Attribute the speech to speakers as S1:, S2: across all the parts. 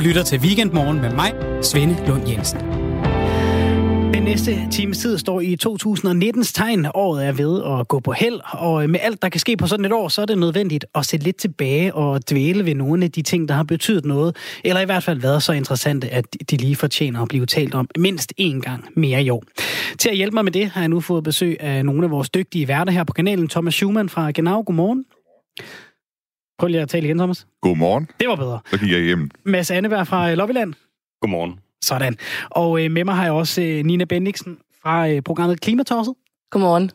S1: lytter til Weekendmorgen med mig, Svende Lund Jensen. Den næste times tid står i 2019's tegn. Året er ved at gå på held, og med alt, der kan ske på sådan et år, så er det nødvendigt at sætte lidt tilbage og dvæle ved nogle af de ting, der har betydet noget, eller i hvert fald været så interessante, at de lige fortjener at blive talt om mindst én gang mere i år. Til at hjælpe mig med det, har jeg nu fået besøg af nogle af vores dygtige værter her på kanalen. Thomas Schumann fra Genau, godmorgen. Prøv lige at tale igen, Thomas.
S2: Godmorgen.
S1: Det var bedre.
S2: Så gik jeg hjem.
S1: Mads Anneberg fra Lobbyland.
S3: Godmorgen.
S1: Sådan. Og øh, med mig har jeg også øh, Nina Bendiksen fra øh, programmet Klimatosset.
S4: Godmorgen.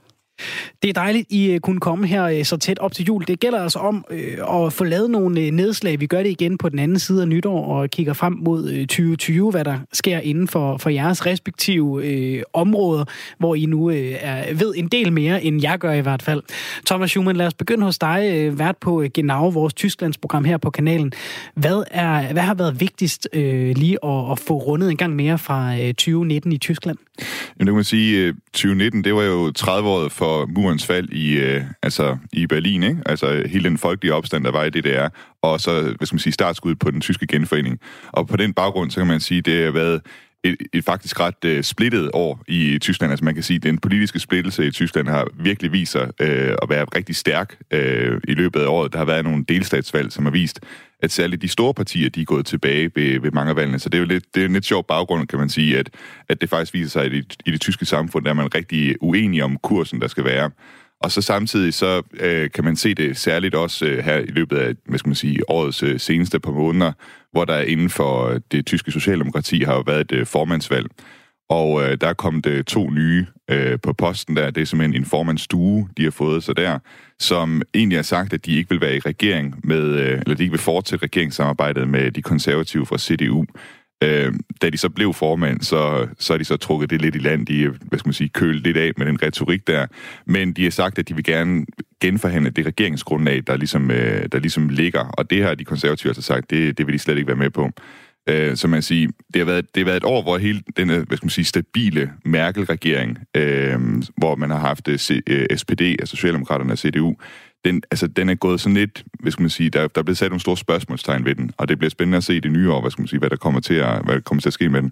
S1: Det er dejligt, I øh, kunne komme her øh, så tæt op til jul. Det gælder altså om øh, at få lavet nogle nedslag. Vi gør det igen på den anden side af nytår og kigger frem mod 2020, hvad der sker inden for, for jeres respektive øh, områder, hvor I nu øh, er, ved en del mere, end jeg gør i hvert fald. Thomas Schumann, lad os begynde hos dig, vært på Genau, vores Tysklandsprogram her på kanalen. Hvad, er, hvad har været vigtigst øh, lige at, at få rundet en gang mere fra øh, 2019 i Tyskland?
S2: Jamen, det kan man sige, 2019, det var jo 30 året for murens fald i, øh, altså, i Berlin, ikke? Altså hele den folkelige opstand, der var i DDR, og så, hvad skal man sige, startskud på den tyske genforening. Og på den baggrund, så kan man sige, det har været et, et faktisk ret øh, splittet år i Tyskland. Altså man kan sige, at den politiske splittelse i Tyskland har virkelig vist sig øh, at være rigtig stærk øh, i løbet af året. Der har været nogle delstatsvalg, som har vist, at særligt de store partier, de er gået tilbage ved, ved mange af valgene. Så det er jo lidt, det er en lidt sjov baggrund, kan man sige, at, at det faktisk viser sig, at i, i det tyske samfund, der er man rigtig uenig om kursen, der skal være. Og så samtidig så øh, kan man se det særligt også øh, her i løbet af, hvad skal man sige, årets øh, seneste par måneder, hvor der inden for øh, det tyske socialdemokrati har været et øh, formandsvalg. Og øh, der er kommet øh, to nye øh, på posten der. Det er simpelthen en formandsstue, de har fået så der, som egentlig har sagt, at de ikke vil være i regering med, øh, eller de ikke vil fortsætte regeringssamarbejdet med de konservative fra CDU. Øh, da de så blev formand, så, så er de så trukket det lidt i land. De hvad skal man sige, kølet lidt af med den retorik der. Men de har sagt, at de vil gerne genforhandle det regeringsgrundlag, der ligesom, øh, der ligesom ligger. Og det har de konservative altså sagt, det, det vil de slet ikke være med på. Øh, så man siger, det har, været, det har været et år, hvor hele den øh, hvad skal man sige, stabile Merkel-regering, øh, hvor man har haft øh, øh SPD, altså Socialdemokraterne og CDU, den, altså, den er gået sådan lidt, hvad skal man sige, der, der er blevet sat nogle store spørgsmålstegn ved den, og det bliver spændende at se i det nye år, hvad skal man sige, hvad der kommer til at, hvad der kommer til at ske med den.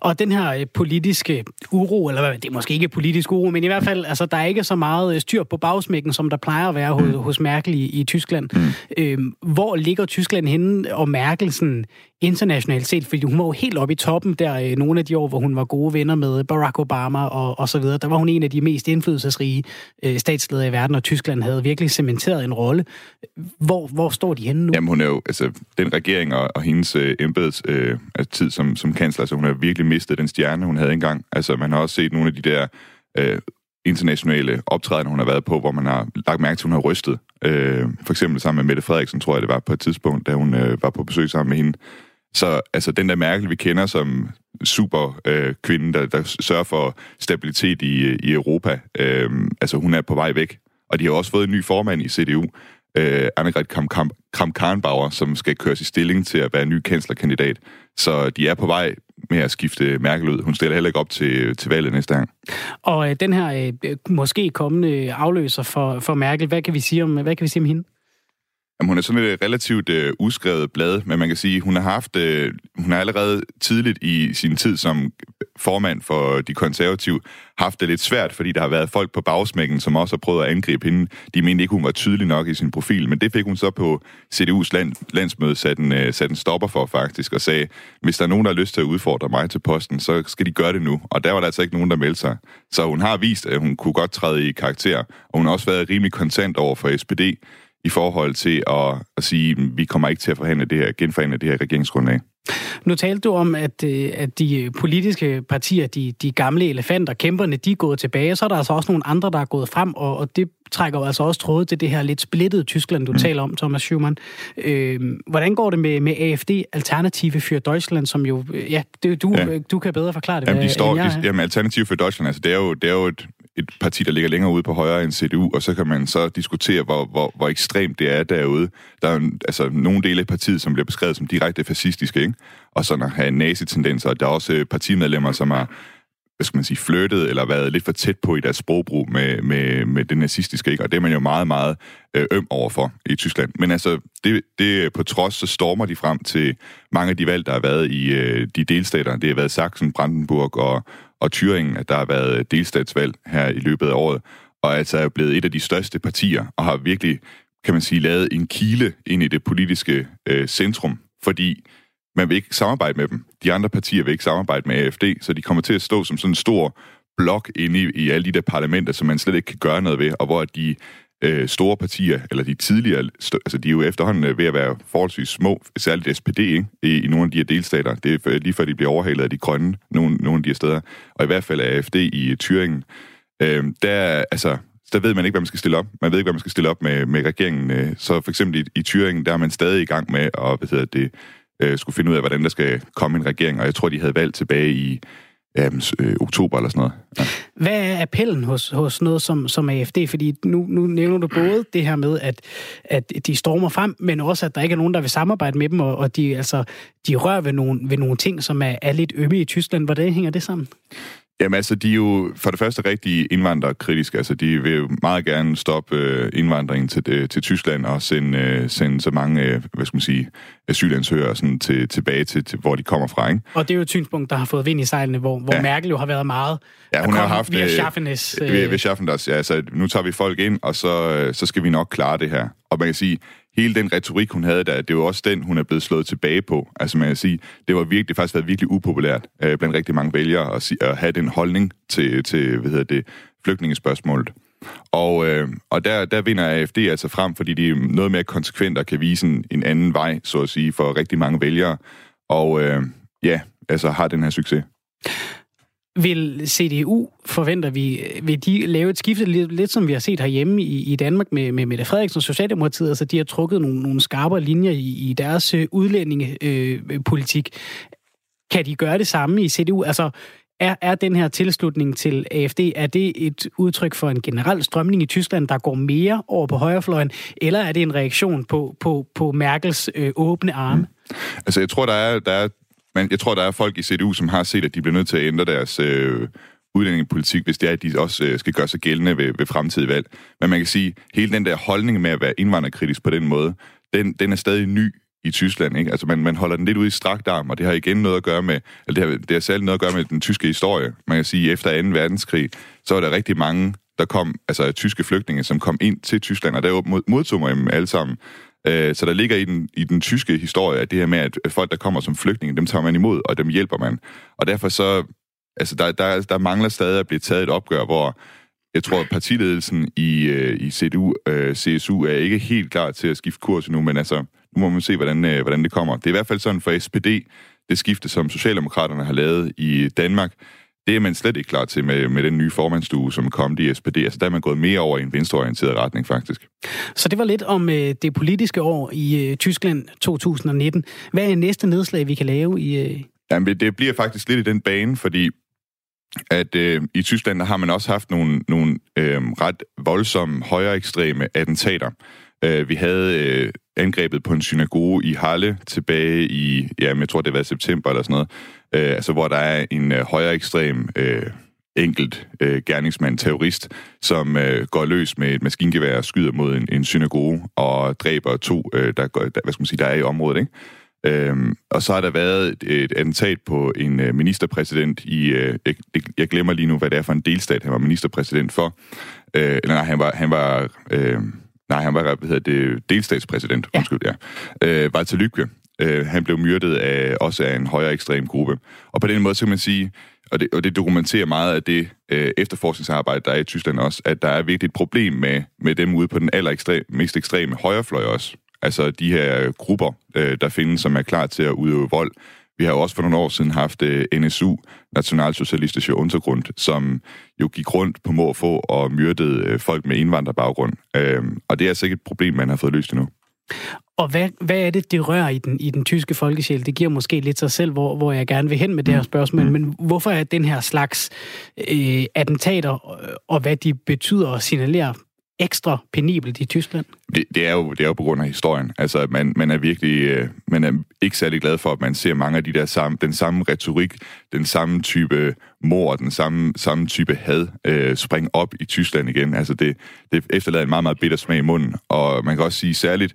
S1: Og den her øh, politiske uro, eller det er måske ikke politisk uro, men i hvert fald, altså, der er ikke så meget øh, styr på bagsmækken, som der plejer at være mm. hos, hos Merkel i, i Tyskland. Mm. Øhm, hvor ligger Tyskland henne, og Merkel sådan internationalt set, fordi hun var jo helt oppe i toppen der øh, nogle af de år, hvor hun var gode venner med Barack Obama og, og så videre. Der var hun en af de mest indflydelsesrige øh, statsledere i verden, og Tyskland havde virkelig cementeret en rolle. Hvor, hvor står de henne nu?
S2: Jamen hun er jo, altså den regering og, og hendes øh, embeds øh, tid som, som kansler, altså hun har virkelig mistet den stjerne, hun havde engang. Altså man har også set nogle af de der øh, internationale optrædener, hun har været på, hvor man har lagt mærke til, at hun har rystet. Øh, for eksempel sammen med Mette Frederiksen, tror jeg det var på et tidspunkt, da hun øh, var på besøg sammen med hende. Så altså, den der Merkel, vi kender som super øh, kvinde, der, der sørger for stabilitet i, i Europa, øh, altså hun er på vej væk. Og de har også fået en ny formand i CDU, øh, Annegret Kramp-Karrenbauer, som skal køres i stilling til at være ny kanslerkandidat. Så de er på vej med at skifte Merkel ud. Hun stiller heller ikke op til, til valget næste gang.
S1: Og øh, den her øh, måske kommende afløser for, for Merkel, hvad kan vi sige om, hvad kan vi sige om hende?
S2: Jamen, hun er sådan et øh, relativt øh, uskrevet blad, men man kan sige, hun har haft, øh, hun har allerede tidligt i sin tid som formand for de konservative haft det lidt svært, fordi der har været folk på bagsmækken, som også har prøvet at angribe hende. De mente ikke, hun var tydelig nok i sin profil, men det fik hun så på CDU's land, landsmøde sat en, øh, sat en stopper for faktisk, og sagde, hvis der er nogen, der har lyst til at udfordre mig til posten, så skal de gøre det nu. Og der var der altså ikke nogen, der meldte sig. Så hun har vist, at hun kunne godt træde i karakter, og hun har også været rimelig kontant over for SPD, i forhold til at, at sige, at vi kommer ikke til at forhandle det her, genforhandle det her regeringsgrundlag.
S1: Nu talte du om, at, øh, at de politiske partier, de, de gamle elefanter, kæmperne, de er gået tilbage. Så er der altså også nogle andre, der er gået frem, og, og det trækker jo altså også tråde til det her lidt splittede Tyskland, du mm. taler om, Thomas Schumann. Øh, hvordan går det med, med AFD, Alternative für Deutschland, som jo, ja, det, du, ja. du kan bedre forklare det.
S2: Jamen, de står, de, jamen Alternative for Deutschland, altså det er jo, det er jo et, et parti, der ligger længere ude på højre end CDU, og så kan man så diskutere, hvor, hvor, hvor ekstremt det er derude. Der er jo altså, nogle dele af partiet, som bliver beskrevet som direkte fascistiske, ikke? og sådan at have nazi-tendenser. Der er også øh, partimedlemmer, som har hvad skal man sige, flyttet eller været lidt for tæt på i deres sprogbrug med, med, med det nazistiske, ikke? og det er man jo meget, meget øh, øm overfor i Tyskland. Men altså, det, det på trods, så stormer de frem til mange af de valg, der har været i øh, de delstater. Det har været Sachsen, Brandenburg og, og Thüringen, at der har været delstatsvalg her i løbet af året, og altså er blevet et af de største partier, og har virkelig, kan man sige, lavet en kile ind i det politiske øh, centrum, fordi man vil ikke samarbejde med dem. De andre partier vil ikke samarbejde med AFD, så de kommer til at stå som sådan en stor blok inde i, i alle de der parlamenter, som man slet ikke kan gøre noget ved, og hvor de øh, store partier, eller de tidligere, altså de er jo efterhånden øh, ved at være forholdsvis små, særligt SPD, ikke? I, i nogle af de her delstater. Det er lige før de bliver overhalet af de grønne, nogle, nogle af de her steder. Og i hvert fald af AFD i øh, Thüringen. Øh, der, altså, der ved man ikke, hvad man skal stille op. Man ved ikke, hvad man skal stille op med, med regeringen. Øh. Så for eksempel i, i Thüringen, der er man stadig i gang med at hvad hedder det, øh, skulle finde ud af, hvordan der skal komme en regering, og jeg tror, de havde valgt tilbage i ja, øh, oktober eller sådan noget. Ja.
S1: Hvad er appellen hos, hos noget som, som AFD? Fordi nu, nu nævner du både det her med, at, at de stormer frem, men også, at der ikke er nogen, der vil samarbejde med dem, og, og de, altså, de rører ved nogle, ved nogle ting, som er, er lidt ømme i Tyskland. Hvordan hænger det sammen?
S2: Jamen altså, de er jo for det første rigtig indvandrerkritiske. Altså, de vil jo meget gerne stoppe øh, indvandringen til, øh, til Tyskland og sende, øh, sende så mange, øh, hvad skal man sige, asylansøgere sådan til, tilbage til, til, hvor de kommer fra, ikke?
S1: Og det er jo et synspunkt, der har fået vind i sejlene, hvor, hvor ja. Merkel jo har været meget
S2: Ja, hun har haft
S1: via Schaffenes.
S2: Øh, via, via Schaffenes, ja. Altså, nu tager vi folk ind, og så, øh, så skal vi nok klare det her. Og man kan sige, hele den retorik, hun havde der, det var også den, hun er blevet slået tilbage på. Altså man kan sige, det var virkelig, det faktisk været virkelig upopulært øh, blandt rigtig mange vælgere at, sige, at have den holdning til, til hvad hedder det, flygtningespørgsmålet. Og, øh, og der, der vinder AFD altså frem, fordi de er noget mere konsekvent og kan vise en, en anden vej, så at sige, for rigtig mange vælgere. Og øh, ja, altså har den her succes.
S1: Vil CDU, forventer vi, vil de lave et skifte lidt, lidt som vi har set herhjemme i, i Danmark med, med Mette Frederiksen og Socialdemokratiet? Altså, de har trukket nogle, nogle skarpere linjer i, i deres øh, udlændingepolitik. Øh, kan de gøre det samme i CDU? Altså, er, er den her tilslutning til AFD, er det et udtryk for en generel strømning i Tyskland, der går mere over på højrefløjen, eller er det en reaktion på, på, på Merkels øh, åbne arme? Mm.
S2: Altså, jeg tror, der er, der er men jeg tror, der er folk i CDU, som har set, at de bliver nødt til at ændre deres øh, udlændingepolitik, hvis det er, at de også øh, skal gøre sig gældende ved, ved fremtidige valg. Men man kan sige, hele den der holdning med at være indvandrerkritisk på den måde, den, den er stadig ny i Tyskland. Ikke? Altså man, man holder den lidt ud i strakt arm, og det har igen noget at gøre med, eller det har, det har særligt noget at gøre med den tyske historie. Man kan sige, at efter 2. verdenskrig, så var der rigtig mange, der kom, altså tyske flygtninge, som kom ind til Tyskland, og der modtog man dem alle sammen Øh, så der ligger i den, i den tyske historie, at det her med, at folk, der kommer som flygtninge, dem tager man imod, og dem hjælper man. Og derfor så, altså der, der, der mangler stadig at blive taget et opgør, hvor jeg tror, at partiledelsen i, øh, i CDU, øh, CSU er ikke helt klar til at skifte kurs nu, men altså, nu må man se, hvordan, øh, hvordan det kommer. Det er i hvert fald sådan for SPD, det skifte, som Socialdemokraterne har lavet i Danmark, det er man slet ikke klar til med, med den nye formandsstue, som kom i SPD. Altså, der er man gået mere over i en venstreorienteret retning, faktisk.
S1: Så det var lidt om øh, det politiske år i øh, Tyskland 2019. Hvad er næste nedslag, vi kan lave i... Øh...
S2: Jamen, det bliver faktisk lidt i den bane, fordi at øh, i Tyskland der har man også haft nogle, nogle øh, ret voldsomme højere ekstreme attentater. Øh, vi havde øh, angrebet på en synagoge i Halle tilbage i, ja, jeg tror det var september eller sådan noget, øh, altså hvor der er en øh, højere ekstrem øh, enkelt øh, gerningsmand, terrorist, som øh, går løs med et maskingevær og skyder mod en, en synagoge og dræber to, øh, der, går, der, hvad skal man sige, der er i området, ikke? Øhm, og så har der været et, et attentat på en øh, ministerpræsident i, øh, jeg, jeg glemmer lige nu, hvad det er for en delstat, han var ministerpræsident for. Øh, eller nej, han var, han var øh, nej, han var hvad hedder det, delstatspræsident, ja. undskyld, ja. Øh, var til Lybke. Øh, han blev myrdet af, også af en højere ekstrem gruppe. Og på den måde så kan man sige, og det, og det dokumenterer meget af det øh, efterforskningsarbejde, der er i Tyskland også, at der er virkelig et problem med, med dem ude på den aller ekstrem, mest ekstreme højrefløj også. Altså de her grupper, øh, der findes, som er klar til at udøve vold. Vi har jo også for nogle år siden haft øh, NSU, Nationalsocialistische Untergrund, som jo gik rundt på må få og myrdede øh, folk med indvandrerbaggrund. Øh, og det er altså ikke et problem, man har fået løst endnu.
S1: Og hvad, hvad er det, det rører i den, i den tyske folkesjæl? Det giver måske lidt sig selv, hvor, hvor jeg gerne vil hen med det her mm. spørgsmål. Mm. Men hvorfor er den her slags øh, attentater, og hvad de betyder og signalerer ekstra penibelt i Tyskland?
S2: Det, det, er, jo, det er jo på grund af historien. Altså, man, man er virkelig øh, man er ikke særlig glad for, at man ser mange af de der samme, den samme retorik, den samme type mor, den samme, samme type had øh, springe op i Tyskland igen. Altså, det, det efterlader en meget, meget bitter smag i munden. Og man kan også sige særligt,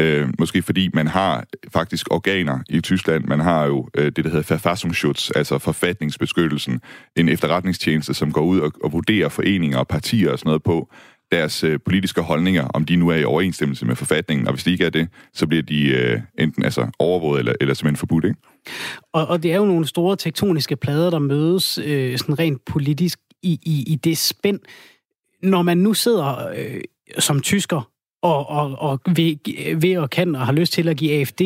S2: Øh, måske fordi man har faktisk organer i Tyskland. Man har jo øh, det, der hedder Verfassungsschutz, altså forfatningsbeskyttelsen. En efterretningstjeneste, som går ud og, og vurderer foreninger og partier og sådan noget på deres øh, politiske holdninger, om de nu er i overensstemmelse med forfatningen. Og hvis de ikke er det, så bliver de øh, enten altså, overvåget eller, eller simpelthen forbudt. Ikke?
S1: Og, og det er jo nogle store tektoniske plader, der mødes øh, sådan rent politisk i, i, i det spænd. Når man nu sidder øh, som tysker og, og, og ved, ved og kan og har lyst til at give AFD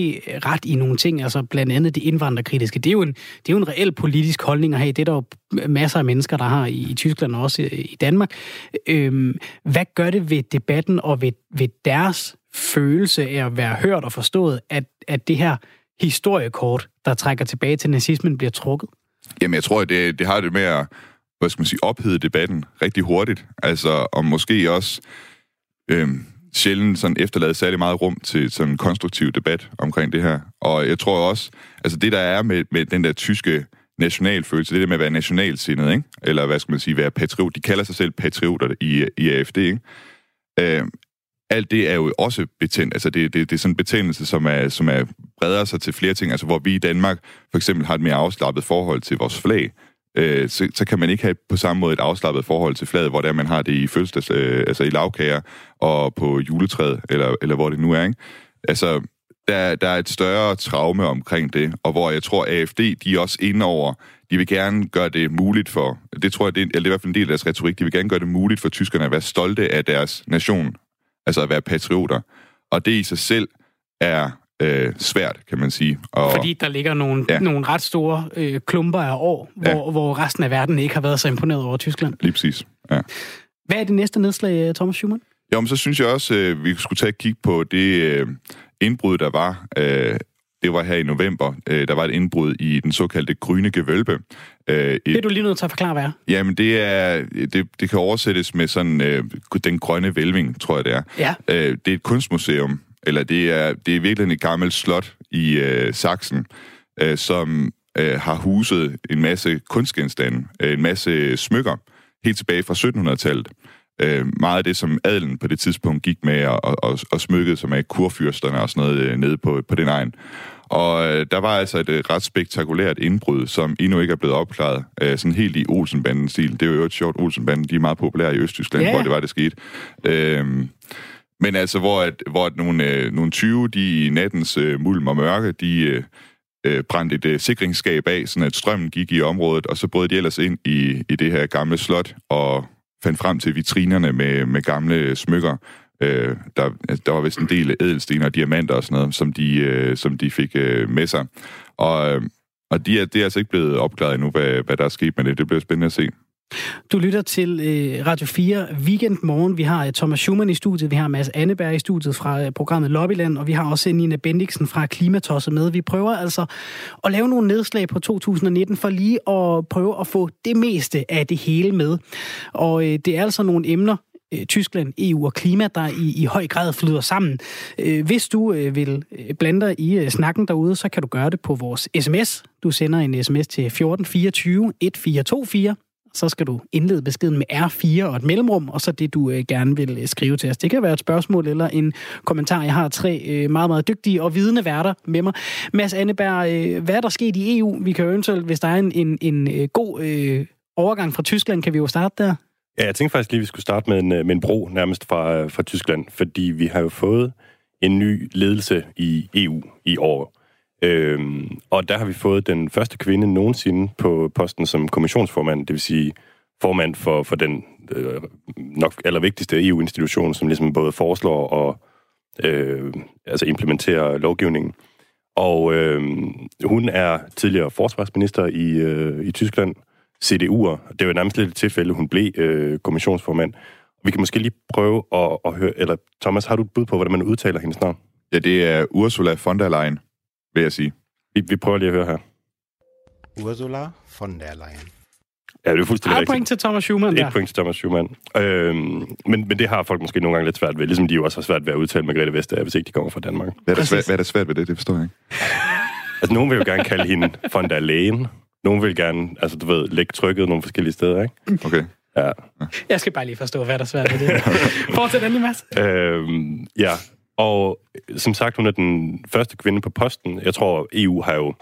S1: ret i nogle ting, altså blandt andet det indvandrerkritiske. Det er jo en, det er jo en reel politisk holdning at have. Det er der jo masser af mennesker, der har i, i Tyskland og også i Danmark. Øhm, hvad gør det ved debatten og ved, ved deres følelse af at være hørt og forstået, at, at det her historiekort, der trækker tilbage til nazismen, bliver trukket?
S2: Jamen, jeg tror, det, det har det med at hvad skal man sige, ophede debatten rigtig hurtigt. Altså, og måske også... Øhm, sjældent sådan efterlade særlig meget rum til sådan en konstruktiv debat omkring det her. Og jeg tror også, altså det der er med, med den der tyske nationalfølelse, det der med at være nationalsindet, ikke? eller hvad skal man sige, være patriot. De kalder sig selv patrioter i, i AFD, ikke? Øh, alt det er jo også betændt. Altså det, det, det er sådan en betændelse, som er, som er bredere sig til flere ting. Altså hvor vi i Danmark for eksempel har et mere afslappet forhold til vores flag, øh, så, så kan man ikke have på samme måde et afslappet forhold til flaget, hvor det er, man har det i fødselsdags, øh, altså i lavkager og på juletræet, eller, eller hvor det nu er, ikke? Altså, der, der er et større traume omkring det, og hvor jeg tror, AFD, de er også inde over, de vil gerne gøre det muligt for, det tror jeg, det er, eller det er i hvert fald en del af deres retorik, de vil gerne gøre det muligt for tyskerne at være stolte af deres nation, altså at være patrioter. Og det i sig selv er øh, svært, kan man sige.
S1: Og, Fordi der ligger nogle, ja. nogle ret store øh, klumper af år, hvor, ja. hvor resten af verden ikke har været så imponeret over Tyskland.
S2: Lige præcis, ja.
S1: Hvad er det næste nedslag, Thomas Schumann?
S2: Jo, men så synes jeg også, øh, vi skulle tage et kig på det øh, indbrud, der var. Øh, det var her i november. Øh, der var et indbrud i den såkaldte Gryne Gevølpe.
S1: Øh, et, det er du lige nødt til at forklare, hvad er.
S2: Jamen, det, er, det, det kan oversættes med sådan øh, den grønne vælving, tror jeg det er.
S1: Ja.
S2: Øh, det er et kunstmuseum, eller det er, det er virkelig et gammelt slot i øh, Sachsen, øh, som øh, har huset en masse kunstgenstande, øh, en masse smykker, helt tilbage fra 1700-tallet. Øh, meget af det, som adelen på det tidspunkt gik med og, og, og smykkede som af kurfyrsterne og sådan noget øh, nede på, på den egen. Og øh, der var altså et øh, ret spektakulært indbrud, som endnu ikke er blevet opklaret. Øh, sådan helt i Olsenbanden-stil. Det er jo et sjovt, Olsenbanden, de er meget populære i Østtyskland, yeah. hvor det var, det skete. Øh, men altså, hvor, at, hvor at nogle, øh, nogle 20, de i nattens øh, mulm og mørke, de øh, øh, brændte et øh, sikringsskab af, sådan at strømmen gik i området, og så brød de ellers ind i, i det her gamle slot og fandt frem til vitrinerne med, med gamle smykker. Øh, der, altså, der var vist en del edelsten og diamanter og sådan noget, som de, øh, som de fik øh, med sig. Og, øh, og de er, det er altså ikke blevet opklaret endnu, hvad, hvad der er sket med det. Det bliver spændende at se.
S1: Du lytter til øh, Radio 4 Weekend Morgen. Vi har øh, Thomas Schumann i studiet, vi har Mads Anneberg i studiet fra øh, programmet Lobbyland, og vi har også øh, Nina Bendiksen fra Klimatosset med. Vi prøver altså at lave nogle nedslag på 2019 for lige at prøve at få det meste af det hele med. Og øh, det er altså nogle emner, øh, Tyskland, EU og klima, der i, i høj grad flyder sammen. Øh, hvis du vil blande dig i snakken derude, så kan du gøre det på vores sms. Du sender en sms til 1424 1424 så skal du indlede beskeden med R4 og et mellemrum, og så det, du øh, gerne vil øh, skrive til os. Det kan være et spørgsmål eller en kommentar. Jeg har tre øh, meget, meget dygtige og vidende værter med mig. Mads Anneberg, øh, hvad er der sket i EU? Vi kan jo eventuelt, hvis der er en, en, en øh, god øh, overgang fra Tyskland, kan vi jo starte der.
S3: Ja, jeg tænkte faktisk lige, at vi skulle starte med en, øh, med en bro nærmest fra, øh, fra Tyskland, fordi vi har jo fået en ny ledelse i EU i år. Øhm, og der har vi fået den første kvinde nogensinde på posten som kommissionsformand, det vil sige formand for, for den øh, nok allervigtigste EU-institution, som ligesom både foreslår og øh, altså implementerer lovgivningen. Og øh, hun er tidligere forsvarsminister i, øh, i Tyskland, CDU'er. Det var nærmest lidt et tilfælde, hun blev øh, kommissionsformand. Vi kan måske lige prøve at, at høre, eller Thomas, har du et bud på, hvordan man udtaler hendes navn?
S2: Ja, det er Ursula von der Leyen vil jeg sige.
S3: Vi, vi prøver lige at høre her.
S4: Ursula von der Leyen.
S3: Ja, det er fuldstændig rigtigt.
S1: point til Thomas Schumann
S3: Et point til Thomas Schumann. Øhm, men, men det har folk måske nogle gange lidt svært ved, ligesom de jo også har svært ved at udtale Margrethe Vestager, hvis ikke de kommer fra Danmark.
S2: Hvad er, der svært, hvad er der svært ved det? Det forstår jeg ikke.
S3: Altså, nogen vil jo gerne kalde hende von der Leyen. Nogen vil gerne, altså du ved, lægge trykket nogle forskellige steder, ikke?
S2: Okay.
S3: Ja.
S1: Jeg skal bare lige forstå, hvad der er svært ved det. Fortsæt endelig, Mads.
S3: Øhm, ja, og øh, som sagt, hun er den første kvinde på posten. Jeg tror, EU har jo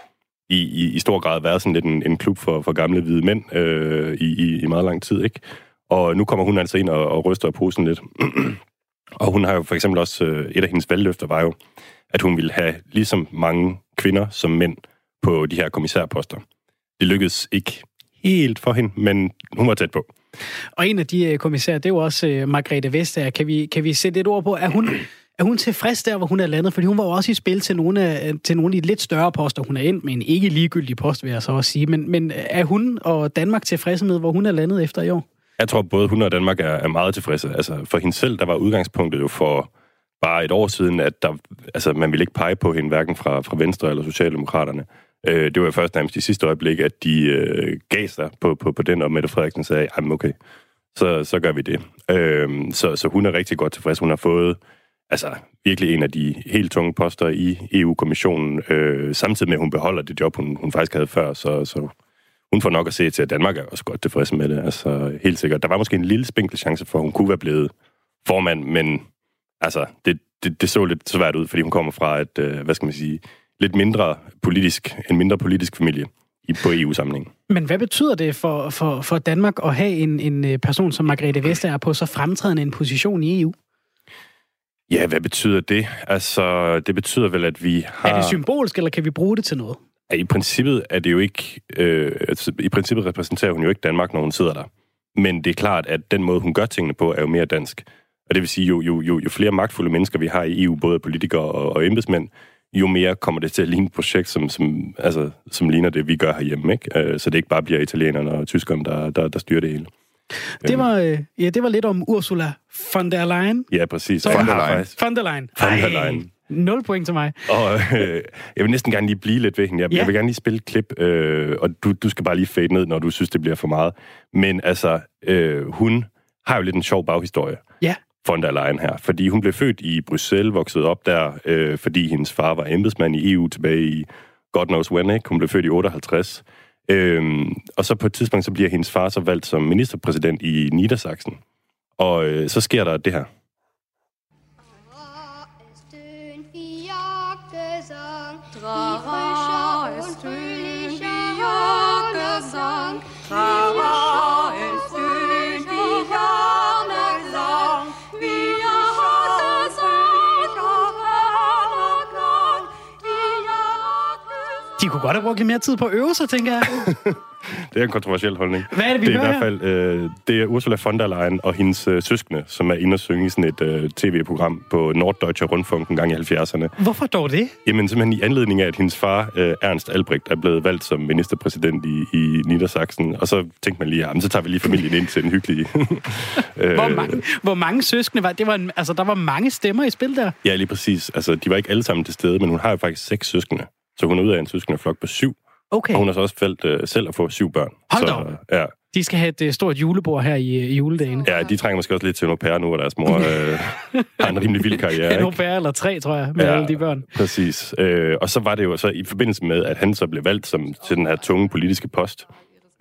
S3: i, i, i stor grad været sådan lidt en, en klub for, for gamle hvide mænd øh, i, i, i meget lang tid, ikke? Og nu kommer hun altså ind og, og ryster posen lidt. og hun har jo for eksempel også, øh, et af hendes valgløfter var jo, at hun ville have ligesom mange kvinder som mænd på de her kommissærposter. Det lykkedes ikke helt for hende, men hun var tæt på.
S1: Og en af de øh, kommissærer, det er jo også øh, Margrethe Vestager. Kan vi, kan vi sætte et ord på, at hun, er hun tilfreds der, hvor hun er landet? Fordi hun var jo også i spil til nogle af, til nogle af de lidt større poster. Hun er endt med en ikke ligegyldig post, vil jeg så også sige. Men, men er hun og Danmark tilfredse med, hvor hun er landet efter i år?
S3: Jeg tror, både hun og Danmark er, er meget tilfredse. Altså, for hende selv, der var udgangspunktet jo for bare et år siden, at der, altså, man ville ikke pege på hende, hverken fra, fra Venstre eller Socialdemokraterne. Øh, det var jo først nærmest i sidste øjeblik, at de øh, gav sig på, på, på den, og Mette Frederiksen sagde, jamen okay, så, så gør vi det. Øh, så, så hun er rigtig godt tilfreds. Hun har fået altså, virkelig en af de helt tunge poster i EU-kommissionen, øh, samtidig med, at hun beholder det job, hun, hun faktisk havde før, så, så hun får nok at se til, at Danmark er også godt tilfredse med det. Altså, helt sikkert. Der var måske en lille spinkel chance for, at hun kunne være blevet formand, men altså, det, det, det så lidt svært ud, fordi hun kommer fra et, øh, hvad skal man sige, lidt mindre politisk, en mindre politisk familie i, på EU-samlingen.
S1: Men hvad betyder det for, for, for Danmark at have en, en øh, person som Margrethe Vestager på så fremtrædende en position i EU?
S3: Ja, hvad betyder det? Altså, det betyder vel, at vi har...
S1: Er det symbolsk, eller kan vi bruge det til noget?
S3: Ja, I princippet er det jo ikke... Øh, altså, I princippet repræsenterer hun jo ikke Danmark, når hun sidder der. Men det er klart, at den måde, hun gør tingene på, er jo mere dansk. Og det vil sige, jo, jo, jo, jo flere magtfulde mennesker vi har i EU, både politikere og, og embedsmænd, jo mere kommer det til at ligne et projekt, som, som, altså, som ligner det, vi gør herhjemme. Ikke? Øh, Så det ikke bare bliver italienerne og tyskerne, der, der, der styrer det hele.
S1: Det var, øh, ja, det var lidt om Ursula von der Leyen.
S3: Ja, præcis.
S2: Von der Leyen.
S1: Von der Leyen.
S3: Von der Leyen.
S1: Nul point til mig.
S3: Og øh, jeg vil næsten gerne lige blive lidt ved hende. Jeg,
S1: Ja.
S3: ja. jeg vil gerne lige spille et klip, øh, og du, du skal bare lige fade ned, når du synes, det bliver for meget. Men altså, øh, hun har jo lidt en sjov baghistorie,
S1: Ja.
S3: von der Leyen her. Fordi hun blev født i Bruxelles, voksede op der, øh, fordi hendes far var embedsmand i EU tilbage i God knows when, ikke? Hun blev født i 58. Øhm, og så på et tidspunkt, så bliver hendes far så valgt som ministerpræsident i Niedersachsen. Og øh, så sker der det her.
S1: De kunne godt have brugt lidt mere tid på at øve sig, tænker jeg.
S3: Det er en kontroversiel holdning.
S1: Hvad er det, vi
S3: det er i hvert fald øh, det er Ursula von der Leyen og hendes øh, søskende, som er inde og synge i sådan et øh, tv-program på Norddeutscher Rundfunk en gang i 70'erne.
S1: Hvorfor dog det?
S3: Jamen simpelthen i anledning af, at hendes far, øh, Ernst Albrecht, er blevet valgt som ministerpræsident i, i Niedersachsen. Og så tænkte man lige, ja, men så tager vi lige familien ind til den hyggelige... øh,
S1: Hvor mange, hvor mange søskende var det? Var en, altså, der var mange stemmer i spil der.
S3: Ja, lige præcis. Altså, de var ikke alle sammen til stede, men hun har jo faktisk seks søskende. Så hun er ude af en søskendeflok på syv.
S1: Okay.
S3: Og hun har så også valgt øh, selv at få syv børn.
S1: Hold
S3: så,
S1: op.
S3: ja,
S1: De skal have et øh, stort julebord her i, i juledagen.
S3: Ja, de trænger måske også lidt til en au pair nu, hvor deres mor øh, har en rimelig vild karriere.
S1: En au pair eller tre, tror jeg, med ja.
S3: Ja.
S1: alle de børn.
S3: Præcis. Øh, og så var det jo så i forbindelse med, at han så blev valgt som, til den her tunge politiske post,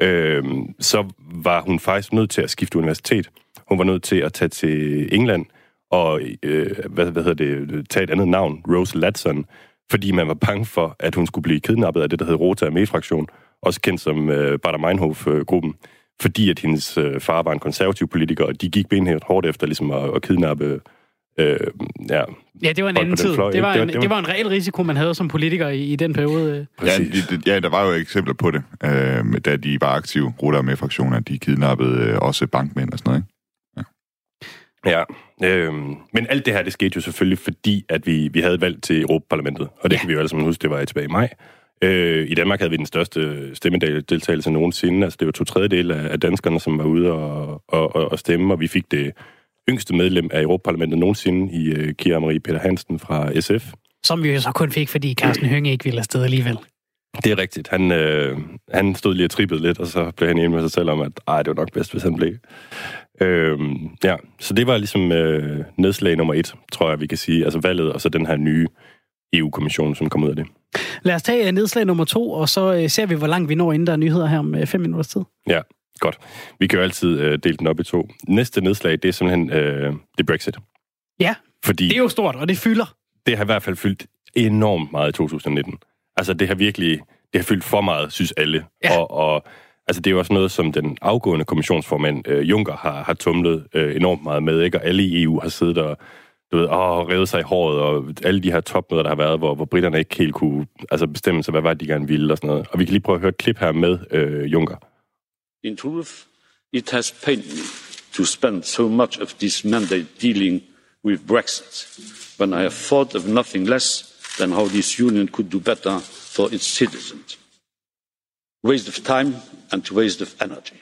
S3: øh, så var hun faktisk nødt til at skifte universitet. Hun var nødt til at tage til England og øh, hvad, hvad hedder det, tage et andet navn, Rose Latson, fordi man var bange for, at hun skulle blive kidnappet af det, der hed Rota Armee-fraktion, også kendt som øh, Bader Meinhof-gruppen, fordi at hendes øh, far var en konservativ politiker, og de gik benhævt hårdt efter ligesom at, at kidnappe øh, ja,
S1: Ja, det var en anden tid.
S3: fløj,
S1: Det var, en,
S3: Det var-
S1: det var en reel risiko, man havde som politiker i, i den periode.
S2: Ja,
S3: præcis.
S2: det, det- ja, der var jo eksempler på det, øh, da de var aktive, rutter med fraktioner, de kidnappede øh, også bankmænd og sådan noget, ikke?
S3: Ja, øhm, men alt det her, det skete jo selvfølgelig, fordi at vi, vi havde valgt til Europaparlamentet, og det
S1: Ja.
S3: kan vi jo alle sammen huske, det var tilbage i maj. Øh, I Danmark havde vi den største stemmedeltagelse nogensinde, altså det var to tredjedel af, danskerne, som var ude og, og, og, og stemme, og vi fik det yngste medlem af Europaparlamentet nogensinde i uh, Kira Marie Peter Hansen fra SF.
S1: Som vi jo så kun fik, fordi Carsten Hønge ikke ville afsted alligevel.
S3: Det er rigtigt. Han, øh, han stod lige og trippede lidt, og så blev han enig med sig selv om, at ej, det var nok bedst, hvis han blev. Øh, ja, så det var ligesom øh, nedslag nummer et, tror jeg, vi kan sige. Altså valget, og så den her nye EU-kommission, som kom ud af det.
S1: Lad os tage øh, nedslag nummer to, og så øh, ser vi, hvor langt vi når, inden der er nyheder her om øh, fem minutters tid.
S3: Ja, godt. Vi kan jo altid øh, dele den op i to. Næste nedslag, det er simpelthen øh, det Brexit.
S1: Ja,
S3: Fordi
S1: det er jo stort, og det fylder.
S3: det har i hvert fald fyldt enormt meget i 2019. Altså, det har virkelig det har fyldt for meget, synes alle.
S1: Ja.
S3: Og, og altså, det er jo også noget, som den afgående kommissionsformand øh, Juncker har, har tumlet øh, enormt meget med, ikke? Og alle i EU har siddet og du ved, åh, revet sig i håret, og alle de her topmøder, der har været, hvor, hvor britterne ikke helt kunne altså, bestemme sig, hvad var de gerne ville og sådan noget. Og vi kan lige prøve at høre et klip her med øh, Juncker.
S5: In truth, it has pained me to spend so much of this mandate dealing with Brexit when I have thought of nothing less than how this union could do better for its citizens. Waste of time and waste of energy.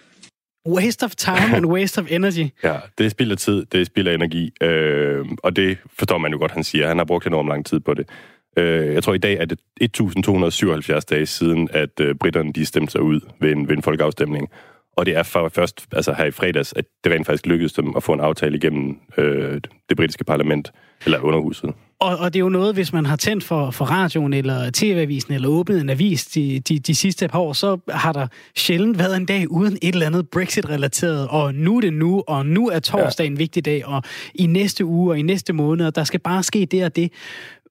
S1: Waste of time and waste of energy.
S3: Ja, det er spild af tid, det er spild af energi, øh, og det forstår man jo godt, han siger. Han har brugt enormt lang tid på det. Øh, jeg tror, i dag er det 1277 dage siden, at øh, britterne de stemte sig ud ved en, ved en folkeafstemning. Og det er for, først altså her i fredags, at det rent faktisk lykkedes dem at få en aftale igennem øh, det britiske parlament, eller underhuset.
S1: Og, og det er jo noget, hvis man har tændt for, for radioen eller tv-avisen eller åbnet en avis de, de, de sidste par år, så har der sjældent været en dag uden et eller andet Brexit-relateret, og nu er det nu, og nu er torsdag en vigtig dag, og i næste uge og i næste måned, og der skal bare ske det og det.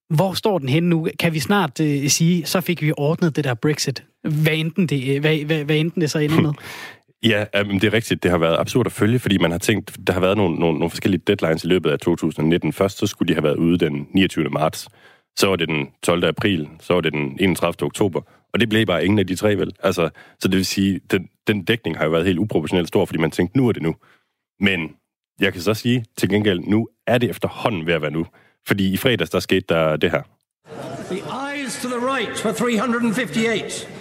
S1: Hvor står den henne nu? Kan vi snart øh, sige, så fik vi ordnet det der Brexit? Hvad enten det, hvad, hvad, hvad enten det så ender med?
S3: Ja, um, det er rigtigt. Det har været absurd at følge, fordi man har tænkt, der har været nogle, nogle, nogle forskellige deadlines i løbet af 2019. Først så skulle de have været ude den 29. marts. Så var det den 12. april. Så var det den 31. oktober. Og det blev bare ingen af de tre, vel? Altså, så det vil sige, den, den dækning har jo været helt uproportionelt stor, fordi man tænkte, nu er det nu. Men jeg kan så sige til gengæld, nu er det efterhånden ved at være nu. Fordi i fredags, der skete der det her.
S6: The eyes to the right for 358.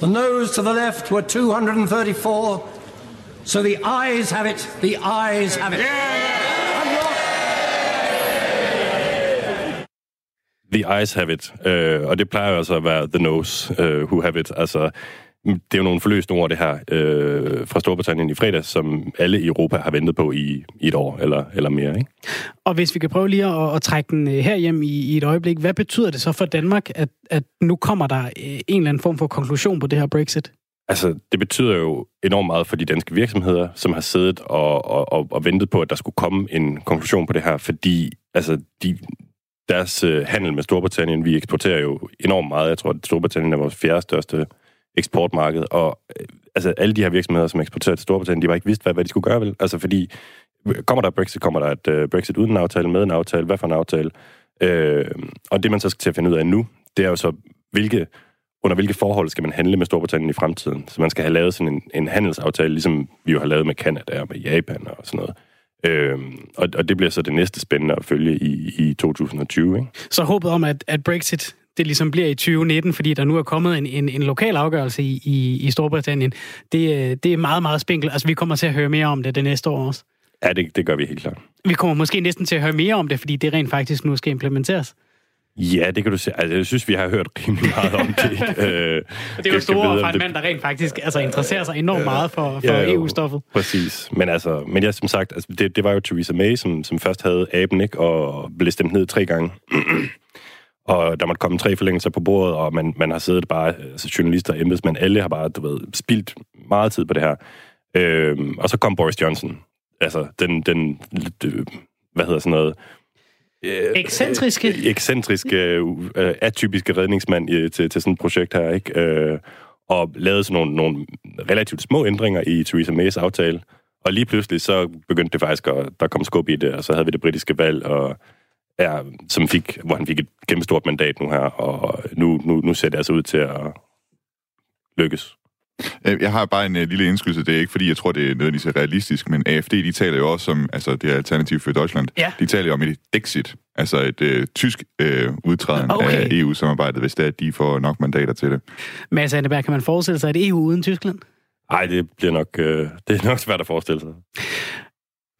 S6: The nose to the left were 234. So the eyes have it. The eyes have it.
S3: The eyes have it. Øh, og det plejer altså at være the nose øh, who have it. Altså, det er jo nogle forløste ord, det her, øh, fra Storbritannien i fredags, som alle i Europa har ventet på i, i et år eller, eller mere. Ikke?
S1: Og hvis vi kan prøve lige at, at trække den øh, herhjem i, i et øjeblik, hvad betyder det så for Danmark, at, at nu kommer der øh, en eller anden form for konklusion på det her Brexit?
S3: Altså, det betyder jo enormt meget for de danske virksomheder, som har siddet og, og, og, og ventet på, at der skulle komme en konklusion på det her, fordi altså, de, deres øh, handel med Storbritannien, vi eksporterer jo enormt meget. Jeg tror, at Storbritannien er vores fjerde største eksportmarked, og øh, altså, alle de her virksomheder, som eksporterer til Storbritannien, de var ikke vidst, hvad, hvad de skulle gøre, vel? Altså, fordi kommer der Brexit, kommer der et øh, Brexit uden en aftale, med en aftale, hvad for en aftale? Øh, og det, man så skal til at finde ud af nu, det er jo så, hvilke under hvilke forhold skal man handle med Storbritannien i fremtiden. Så man skal have lavet sådan en, en handelsaftale, ligesom vi jo har lavet med Canada og med Japan og sådan noget. Øhm, og, og det bliver så det næste spændende at følge i, i 2020. Ikke?
S1: Så håbet om, at, at Brexit det ligesom bliver i 2019, fordi der nu er kommet en, en, en lokal afgørelse i, i, i Storbritannien, det, øh, det er meget, meget spinkelt. Altså, vi kommer til at høre mere om det det næste år også.
S3: Ja, det, det gør vi helt klart.
S1: Vi kommer måske næsten til at høre mere om det, fordi det rent faktisk nu skal implementeres.
S3: Ja, det kan du se. Altså, jeg synes, vi har hørt rimelig meget om det. øh,
S1: Det er jo store fra en mand, der rent faktisk altså, interesserer sig enormt meget for, for
S3: Ja.
S1: EU-stoffet.
S3: Præcis. Men altså, men jeg, som sagt, altså, det, det var jo Theresa May, som, som først havde aben, ikke? Og blev stemt ned tre gange. og der måtte komme tre forlængelser på bordet, og man, man har siddet bare, altså journalister og embedsmænd, alle har bare, du ved, spildt meget tid på det her. Øhm, og så kom Boris Johnson. Altså, den, den øh, hvad hedder sådan noget,
S1: Ekscentriske.
S3: ekscentriske, øh, atypiske redningsmand i, til, til sådan et projekt her, ikke? Øh, og lavede sådan nogle, nogle relativt små ændringer i Theresa May's aftale. Og lige pludselig så begyndte det faktisk at der kom skub i det, og så havde vi det britiske valg, og ja, som fik, hvor han fik et kæmpe stort mandat nu her, og nu, nu, nu ser det altså ud til at lykkes.
S2: Øh, Jeg har bare en uh, lille indskydelse. Det er ikke, fordi jeg tror, det er nødvendigvis er realistisk, men AFD, de taler jo også om, altså det er Alternativ for Deutschland,
S1: Ja.
S2: de taler jo om et Dexit, altså et uh, tysk uh, udtræden
S1: Okay.
S2: af EU-samarbejdet, hvis det er, at de får nok mandater til det.
S1: Mads Anneberg, kan man forestille sig et EU uden Tyskland?
S3: Ej, det bliver nok, øh, det er nok svært at forestille sig.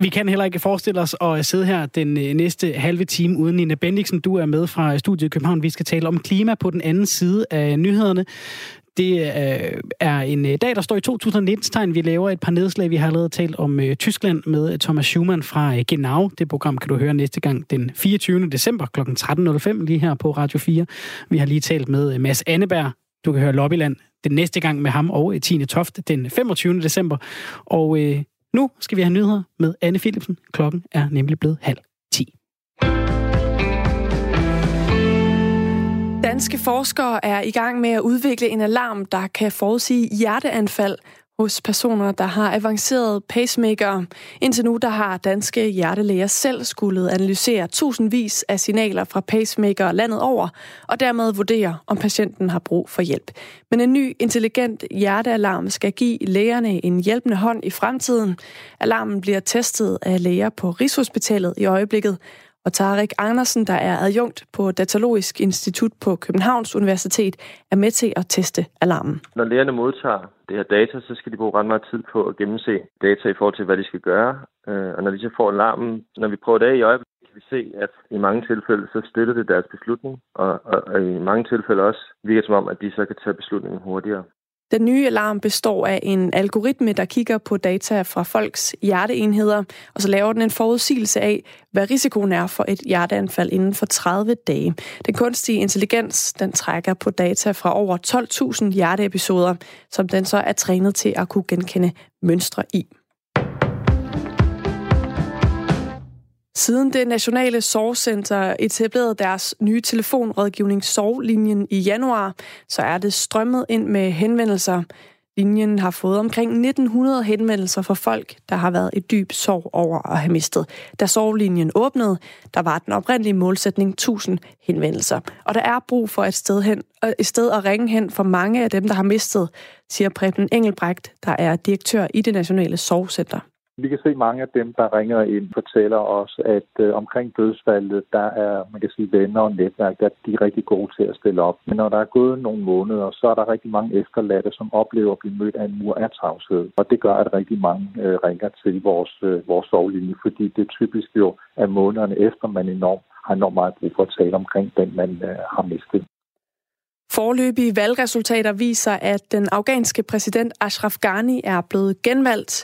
S1: Vi kan heller ikke forestille os at sidde her den øh, næste halve time uden Nina Bendiksen. Du er med fra studiet i København. Vi skal tale om klima på den anden side af nyhederne. Det øh, er en øh, dag, der står i 2019 tegn. Vi laver et par nedslag. Vi har allerede talt om Tyskland med Thomas Schumann fra Genau. Det program kan du høre næste gang den 24. december kl. 13.05 lige her på Radio 4. Vi har lige talt med Mads Anneberg. Du kan høre Lobbyland den næste gang med ham og Tine Toft den 25. december. Og nu skal vi have nyheder med Anne Philipsen. Klokken er nemlig blevet halv ti.
S7: Danske forskere er i gang med at udvikle en alarm, der kan forudsige hjerteanfald hos personer, der har avanceret pacemaker. Indtil nu der har danske hjertelæger selv skulle analysere tusindvis af signaler fra pacemaker landet over, og dermed vurdere, om patienten har brug for hjælp. Men en ny intelligent hjertealarm skal give lægerne en hjælpende hånd i fremtiden. Alarmen bliver testet af læger på Rigshospitalet i øjeblikket, og Tarek Andersen, der er adjunkt på Datalogisk Institut på Københavns Universitet, er med til at teste alarmen.
S8: Når lægerne modtager det her data, så skal de bruge ret meget tid på at gennemse data i forhold til, hvad de skal gøre. Øh, og når de så får alarmen, når vi prøver det af i øjeblikket, kan vi se, at i mange tilfælde, så støtter det deres beslutning, og, og, og i mange tilfælde også virker det som om, at de så kan tage beslutningen hurtigere.
S7: Den nye alarm består af en algoritme, der kigger på data fra folks hjerteenheder, og så laver den en forudsigelse af, hvad risikoen er for et hjerteanfald inden for 30 dage. Den kunstige intelligens, den trækker på data fra over 12.000 hjerteepisoder, som den så er trænet til at kunne genkende mønstre i. Siden det nationale sorgcenter etablerede deres nye telefonrådgivning Sorglinjen i januar, så er det strømmet ind med henvendelser. Linjen har fået omkring 1900 henvendelser fra folk, der har været i dyb sorg over at have mistet. Da sorglinjen åbnede, der var den oprindelige målsætning 1000 henvendelser. Og der er brug for et sted, hen, øh, et sted at ringe hen for mange af dem, der har mistet, siger Preben Engelbrecht, der er direktør i det nationale sorgcenter.
S9: Vi kan se mange af dem, der ringer ind, fortæller os, at øh, omkring dødsfaldet, der er, man kan sige, venner og netværk, der de er rigtig gode til at stille op. Men når der er gået nogle måneder, så er der rigtig mange efterladte, som oplever at blive mødt af en mur af tavshed. Og det gør, at rigtig mange øh, ringer til vores, øh, vores sovlinje, fordi det er typisk jo, at månederne efter, man enormt, har enormt meget brug for at tale omkring den, man øh, har mistet.
S7: Forløbige valgresultater viser, at den afghanske præsident Ashraf Ghani er blevet genvalgt.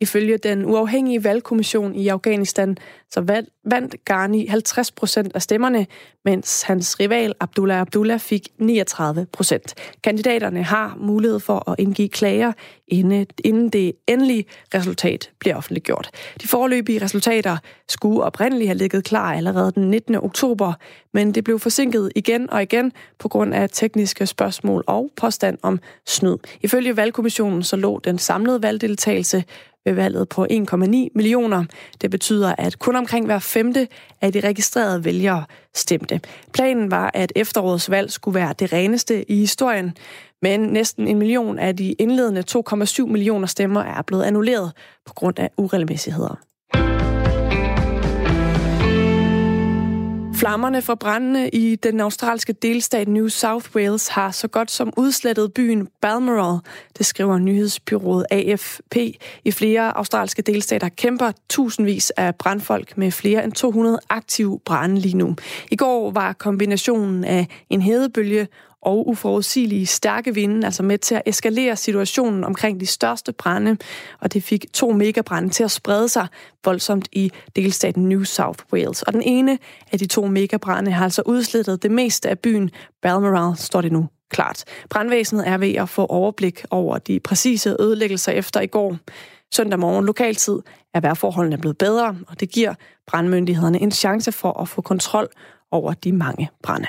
S7: Ifølge den uafhængige valgkommission i Afghanistan, så vandt Ghani 50 procent af stemmerne, mens hans rival Abdullah Abdullah fik 39 procent. Kandidaterne har mulighed for at indgive klager, inden det endelige resultat bliver offentliggjort. De foreløbige resultater skulle oprindeligt have ligget klar allerede den 19. oktober, men det blev forsinket igen og igen på grund af tekniske spørgsmål og påstand om snyd. Ifølge valgkommissionen så lå den samlede valgdeltagelse ved valget på 1,9 millioner. Det betyder, at kun omkring hver femte af de registrerede vælgere stemte. Planen var, at efterårets valg skulle være det reneste i historien, men næsten en million af de indledende 2,7 millioner stemmer er blevet annulleret på grund af uregelmæssigheder. Flammerne fra brændene i den australske delstat New South Wales har så godt som udslettet byen Balmoral, det skriver nyhedsbyrået AFP. I flere australske delstater kæmper tusindvis af brandfolk med flere end 200 aktive brænde lige nu. I går var kombinationen af en hedebølge og uforudsigelige stærke vinde, altså med til at eskalere situationen omkring de største brænde, og det fik to megabrænde til at sprede sig voldsomt i delstaten New South Wales. Og den ene af de to megabrænde har altså udslettet det meste af byen Balmoral, står det nu klart. Brandvæsenet er ved at få overblik over de præcise ødelæggelser efter i går. Søndag morgen lokaltid er vejrforholdene blevet bedre, og det giver brandmyndighederne en chance for at få kontrol over de mange brænde.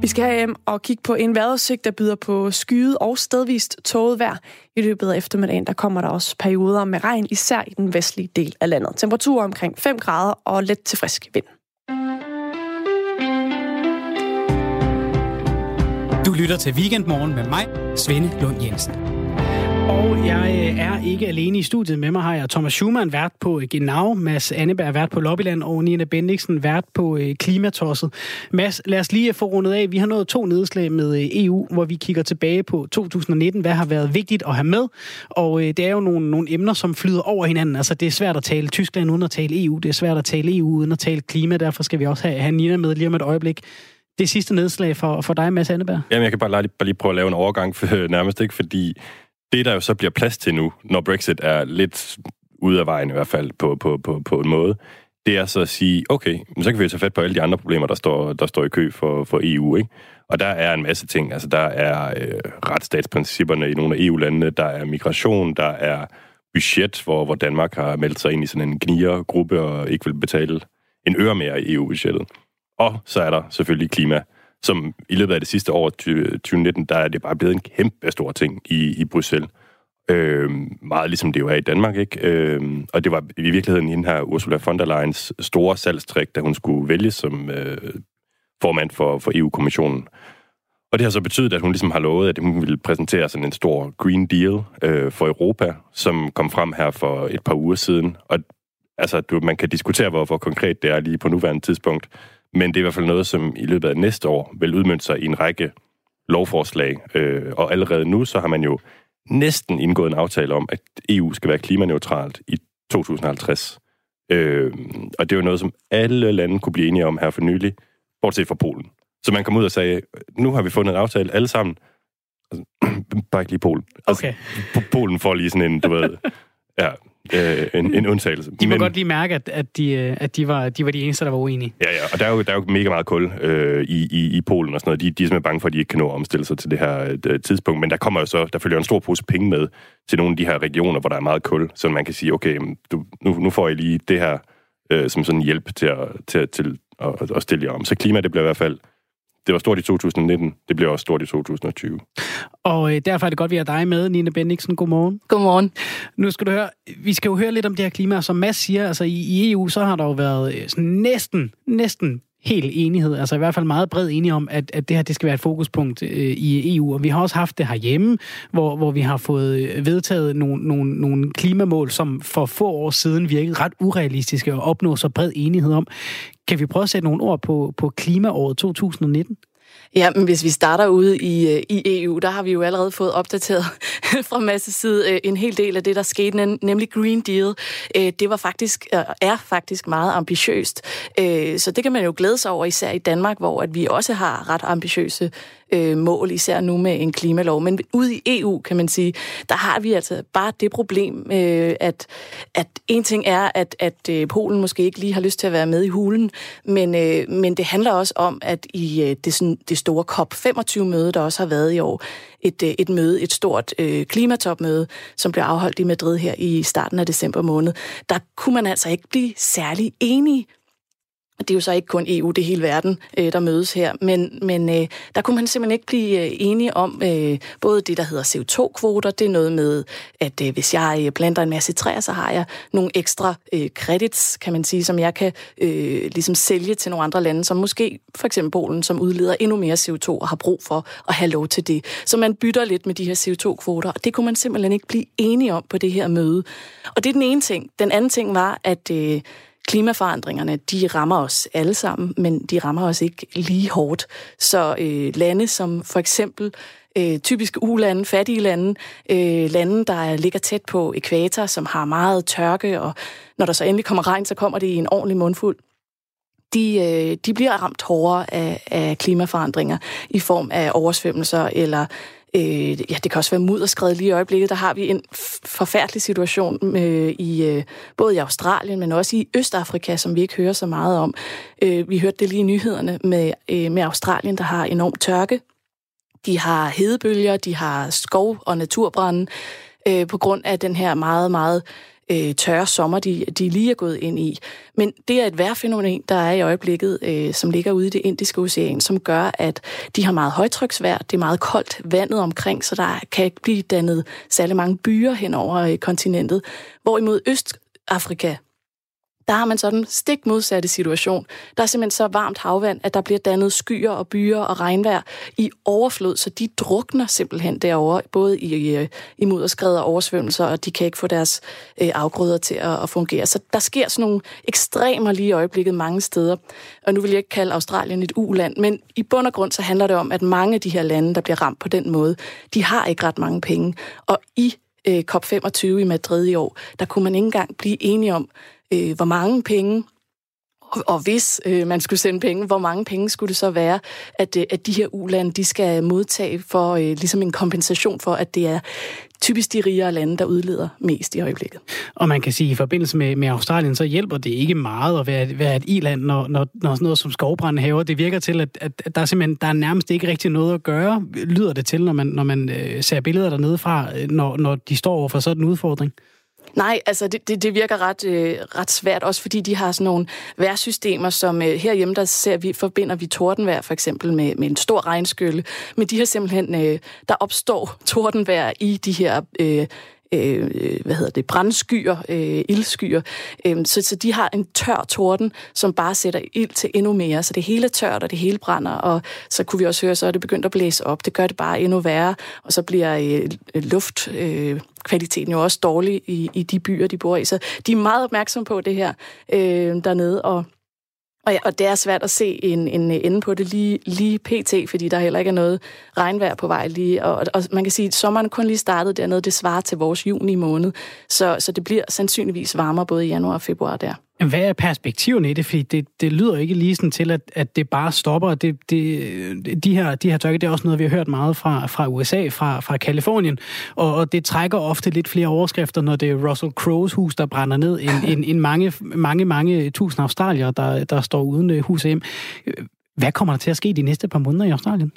S7: Vi skal have hjem og kigge på en vejrudsigt, der byder på skyet og stedvist tåget vejr. I løbet af eftermiddagen der kommer der også perioder med regn, især i den vestlige del af landet. Temperatur omkring 5 grader og let til frisk vind.
S1: Du lytter til Weekendmorgen med mig, Svende Lund Jensen. Og jeg øh, er ikke alene i studiet. Med mig har jeg Thomas Schumann, vært på øh, Genau, Mads Anneberg, vært på Lobbyland, og Nina Bendiksen, vært på øh, Klimatosset. Mads, lad os lige få rundet af. Vi har nået to nedslag med EU, hvor vi kigger tilbage på 2019. Hvad har været vigtigt at have med? Og det er jo nogle, nogle emner, som flyder over hinanden. Altså, det er svært at tale Tyskland uden at tale EU. Det er svært at tale EU uden at tale klima. Derfor skal vi også have, have Nina med lige om et øjeblik det sidste nedslag for, for dig, Mads Anneberg?
S3: Jamen, jeg kan bare lige, bare lige prøve at lave en overgang, for, nærmest ikke, fordi det, der jo så bliver plads til nu, når Brexit er lidt ude af vejen i hvert fald på, på, på, på en måde, det er så at sige, okay, så kan vi jo tage fat på alle de andre problemer, der står, der står i kø for, for EU, ikke? Og der er en masse ting. Altså, der er øh, retsstatsprincipperne i nogle af EU-landene, der er migration, der er budget, hvor, hvor Danmark har meldt sig ind i sådan en gniergruppe og ikke vil betale en øre mere i EU-budgettet. Og så er der selvfølgelig klima, som i løbet af det sidste år, 2019, der er det bare blevet en kæmpe stor ting i, i Bruxelles. Øh, meget ligesom det jo er i Danmark, ikke? Øh, og det var i virkeligheden hende her Ursula von der Leyens store salgstræk, da hun skulle vælges som øh, formand for, for EU-kommissionen. Og det har så betydet, at hun ligesom har lovet, at hun ville præsentere sådan en stor Green Deal øh, for Europa, som kom frem her for et par uger siden. Og altså, du, man kan diskutere, hvor, hvor konkret det er lige på nuværende tidspunkt. Men det er i hvert fald noget, som i løbet af næste år vil udmønte sig i en række lovforslag. Øh, og allerede nu, så har man jo næsten indgået en aftale om, at EU skal være klimaneutralt i 2050. Øh, og det er jo noget, som alle lande kunne blive enige om her for nylig, bortset fra Polen. Så man kom ud og sagde, nu har vi fundet en aftale alle sammen. Altså, bare ikke lige Polen. Altså,
S1: okay.
S3: Polen får lige sådan en, du ved, ja, øh, en, en undtagelse.
S1: De må Men, godt lige mærke, at, at, de, øh, at de, var, de var de eneste, der var uenige.
S3: Ja, ja, og der er jo, der er jo mega meget kul øh, i, i, i Polen og sådan noget. De, de er simpelthen bange for, at de ikke kan nå at omstille sig til det her øh, tidspunkt. Men der kommer jo så, der følger en stor pose penge med til nogle af de her regioner, hvor der er meget kul, så man kan sige, okay, du, nu, nu får I lige det her øh, som sådan hjælp til at, til, til at, at stille jer om. Så klima, det bliver i hvert fald det var stort i 2019, det bliver også stort i 2020.
S1: Og øh, derfor er det godt, at vi har dig med, Nina Bendiksen. Godmorgen.
S10: Godmorgen.
S1: Nu skal du høre, vi skal jo høre lidt om det her klima, som Mads siger, altså i, i EU, så har der jo været øh, sådan næsten, næsten helt enighed, altså i hvert fald meget bred enighed om, at, at det her det skal være et fokuspunkt øh, i EU. Og vi har også haft det herhjemme, hvor, hvor vi har fået øh, vedtaget nogle, nogle, nogle klimamål, som for få år siden virkede ret urealistiske at opnå så bred enighed om. Kan vi prøve at sætte nogle ord på, på klimaåret 2019?
S10: Ja, men hvis vi starter ude i, øh, i EU, der har vi jo allerede fået opdateret fra masse side øh, en hel del af det, der skete, nemlig Green Deal. Øh, det var faktisk, er faktisk meget ambitiøst. Så det kan man jo glæde sig over, især i Danmark, hvor at vi også har ret ambitiøse øh, mål, især nu med en klimalov. Men ude i EU, kan man sige, der har vi altså bare det problem, øh, at, at en ting er, at, at øh, Polen måske ikke lige har lyst til at være med i hulen, men, øh, men det handler også om, at i øh, det, sådan, det store COP25-møde, der også har været i år, et, øh, et møde, et stort øh, klimatopmøde, som blev afholdt i Madrid her i starten af december måned, der kunne man altså ikke blive særlig enige det er jo så ikke kun EU, det er hele verden, øh, der mødes her, men, men øh, der kunne man simpelthen ikke blive øh, enige om øh, både det, der hedder CO2-kvoter, det er noget med, at øh, hvis jeg øh, planter en masse træer, så har jeg nogle ekstra øh, credits, kan man sige, som jeg kan øh, ligesom sælge til nogle andre lande, som måske for eksempel Polen, som udleder endnu mere CO2 og har brug for at have lov til det. Så man bytter lidt med de her CO2-kvoter, og det kunne man simpelthen ikke blive enige om på det her møde. Og det er den ene ting. Den anden ting var, at øh, klimaforandringerne, de rammer os alle sammen, men de rammer os ikke lige hårdt. Så øh, lande som for eksempel øh, typiske ulande, fattige lande, øh, lande, der ligger tæt på ekvator, som har meget tørke, og når der så endelig kommer regn, så kommer det i en ordentlig mundfuld. De, øh, de bliver ramt hårdere af, af klimaforandringer i form af oversvømmelser eller Øh, ja, det kan også være mudderskred lige i øjeblikket. Der har vi en forfærdelig situation øh, i øh, både i Australien, men også i Østafrika, som vi ikke hører så meget om. Øh, vi hørte det lige i nyhederne med, øh, med Australien, der har enorm tørke. De har hedebølger, de har skov- og naturbrænde øh, på grund af den her meget, meget øh, Øh, tørre sommer, de, de lige er gået ind i. Men det er et vejrfænomen, der er i øjeblikket, øh, som ligger ude i det indiske ocean, som gør, at de har meget højtryksvejr, det er meget koldt vandet omkring, så der kan ikke blive dannet særlig mange byer hen over øh, kontinentet. Hvorimod Østafrika, der har man sådan stik modsatte situation. Der er simpelthen så varmt havvand, at der bliver dannet skyer og byer og regnvejr i overflod, så de drukner simpelthen derovre, både i, i, i mudderskred og oversvømmelser, og de kan ikke få deres øh, afgrøder til at, at fungere. Så der sker sådan nogle ekstremer lige i øjeblikket mange steder. Og nu vil jeg ikke kalde Australien et uland, men i bund og grund så handler det om, at mange af de her lande, der bliver ramt på den måde, de har ikke ret mange penge. Og i øh, COP25 i Madrid i år, der kunne man ikke engang blive enige om, øh, hvor mange penge og, og hvis øh, man skulle sende penge, hvor mange penge skulle det så være, at, øh, at de her ulande de skal modtage for øh, ligesom en kompensation for, at det er typisk de rigere lande, der udleder mest i øjeblikket.
S1: Og man kan sige, at i forbindelse med, med Australien, så hjælper det ikke meget at være, være et i-land, når, når, når sådan noget som skovbrand haver. Det virker til, at, at der er simpelthen der er nærmest ikke rigtig noget at gøre, lyder det til, når man, når man øh, ser billeder dernede fra, øh, når, når de står over for sådan en udfordring.
S10: Nej, altså det, det, det virker ret, øh, ret svært, også fordi de har sådan nogle værsystemer, som øh, herhjemme, der ser vi, forbinder vi tordenvejr for eksempel med, med en stor regnskylle. Men de har simpelthen, øh, der opstår tordenvejr i de her øh, øh, hvad hedder det, brandskyer, øh, ildskyer. Øh, så, så de har en tør torden, som bare sætter ild til endnu mere. Så det hele er tørt, og det hele brænder, og så kunne vi også høre, så er det begyndt at blæse op. Det gør det bare endnu værre, og så bliver øh, luft... Øh, kvaliteten jo også dårlig i, i de byer, de bor i. Så de er meget opmærksomme på det her øh, dernede, og og, ja, og det er svært at se en, en øh, ende på det lige, lige pt, fordi der heller ikke er noget regnvejr på vej lige. Og, og man kan sige, at sommeren kun lige startede dernede, det svarer til vores juni måned. Så, så det bliver sandsynligvis varmere både i januar og februar der.
S1: Hvad er perspektiven i det? Fordi det, det lyder ikke lige sådan til, at, at det bare stopper. Det, det, de, her, de her tørke, det er også noget, vi har hørt meget fra, fra USA, fra, fra Kalifornien. Og, og det trækker ofte lidt flere overskrifter, når det er Russell Crowes hus, der brænder ned, end, end, end mange, mange, mange tusind australier, der, der står uden øh, hus hjem. Hvad kommer der til at ske de næste par måneder i Australien?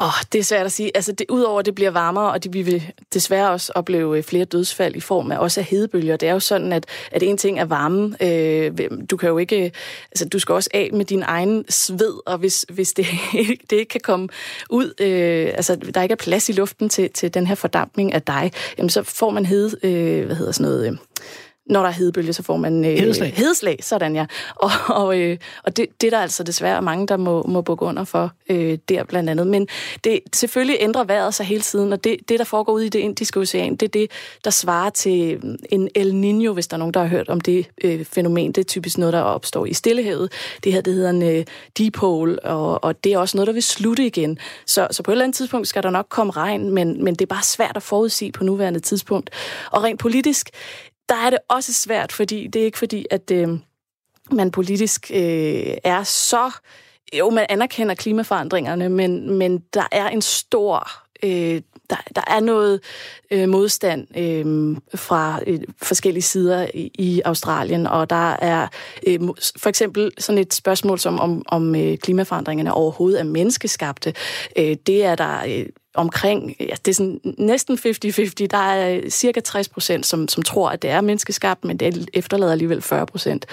S10: Åh, oh, det er svært at sige. Altså, det, udover at det bliver varmere, og det, vi vil desværre også opleve øh, flere dødsfald i form af også af hedebølger. Det er jo sådan, at, at en ting er varme. Øh, du kan jo ikke... Øh, altså, du skal også af med din egen sved, og hvis, hvis det, det ikke kan komme ud... Øh, altså, der ikke er plads i luften til, til den her fordampning af dig, jamen, så får man hede... Øh, hvad hedder sådan noget... Øh, når der er hedebølge, så får man...
S1: Øh, hedeslag.
S10: Hedeslag, sådan ja. Og, og, øh, og det, det er der altså desværre mange, der må, må bukke under for øh, der blandt andet. Men det selvfølgelig ændrer vejret sig hele tiden, og det, det, der foregår ude i det indiske ocean, det er det, der svarer til en El Niño, hvis der er nogen, der har hørt om det øh, fænomen. Det er typisk noget, der opstår i Stillehavet. Det her, det hedder en øh, dipole, og, og det er også noget, der vil slutte igen. Så, så på et eller andet tidspunkt skal der nok komme regn, men, men det er bare svært at forudsige på nuværende tidspunkt. Og rent politisk, der er det også svært, fordi det er ikke fordi, at øh, man politisk øh, er så... Jo, man anerkender klimaforandringerne, men, men der er en stor... Øh, der, der er noget øh, modstand øh, fra øh, forskellige sider i, i Australien, og der er øh, for eksempel sådan et spørgsmål som om, om øh, klimaforandringerne overhovedet er menneskeskabte. Øh, det er der øh, omkring, ja, det er sådan næsten 50-50. Der er cirka 60 procent, som, som tror, at det er menneskeskabt, men det efterlader alligevel 40 procent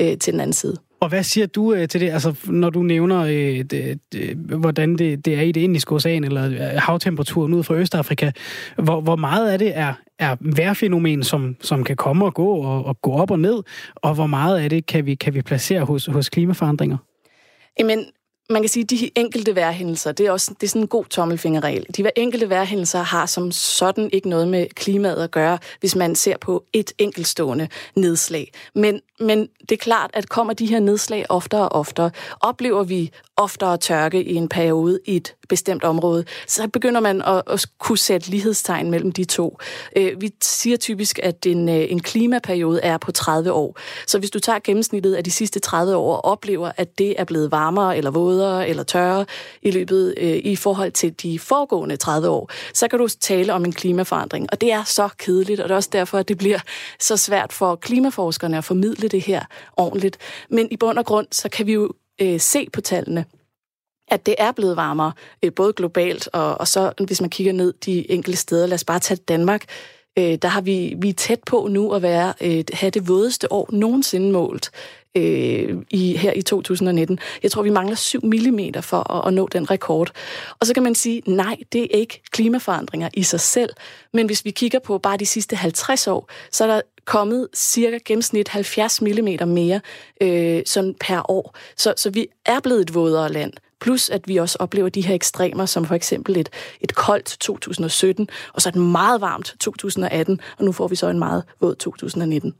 S10: øh, til den anden side.
S1: Og hvad siger du øh, til det, altså når du nævner, øh, det, det, hvordan det, det er i det indiske ocean, eller øh, havtemperaturen ud fra Østafrika, hvor, hvor meget af det er, er vejrfænomen, som, som kan komme og gå og, og gå op og ned, og hvor meget af det kan vi, kan vi placere hos, hos klimaforandringer?
S10: Jamen, man kan sige, at de enkelte værhændelser, det er også det er sådan en god tommelfingerregel. De enkelte værhændelser har som sådan ikke noget med klimaet at gøre, hvis man ser på et enkeltstående nedslag. Men, men det er klart, at kommer de her nedslag oftere og oftere, oplever vi oftere tørke i en periode i et bestemt område, så begynder man at, at kunne sætte lighedstegn mellem de to. Øh, vi siger typisk, at en, øh, en klimaperiode er på 30 år. Så hvis du tager gennemsnittet af de sidste 30 år og oplever, at det er blevet varmere eller vådere eller tørre i løbet øh, i forhold til de foregående 30 år, så kan du tale om en klimaforandring. Og det er så kedeligt, og det er også derfor, at det bliver så svært for klimaforskerne at formidle det her ordentligt. Men i bund og grund, så kan vi jo øh, se på tallene, at det er blevet varmere, øh, både globalt og, og så, hvis man kigger ned de enkelte steder, lad os bare tage Danmark, øh, der har vi, vi er tæt på nu at være, øh, have det vådeste år nogensinde målt øh, i, her i 2019. Jeg tror, vi mangler 7 mm for at, at nå den rekord. Og så kan man sige, nej, det er ikke klimaforandringer i sig selv, men hvis vi kigger på bare de sidste 50 år, så er der kommet cirka gennemsnit 70 mm mere øh, sådan per år. Så, så vi er blevet et vådere land. Plus at vi også oplever de her ekstremer, som for eksempel et, et koldt 2017, og så et meget varmt 2018, og nu får vi så en meget våd 2019.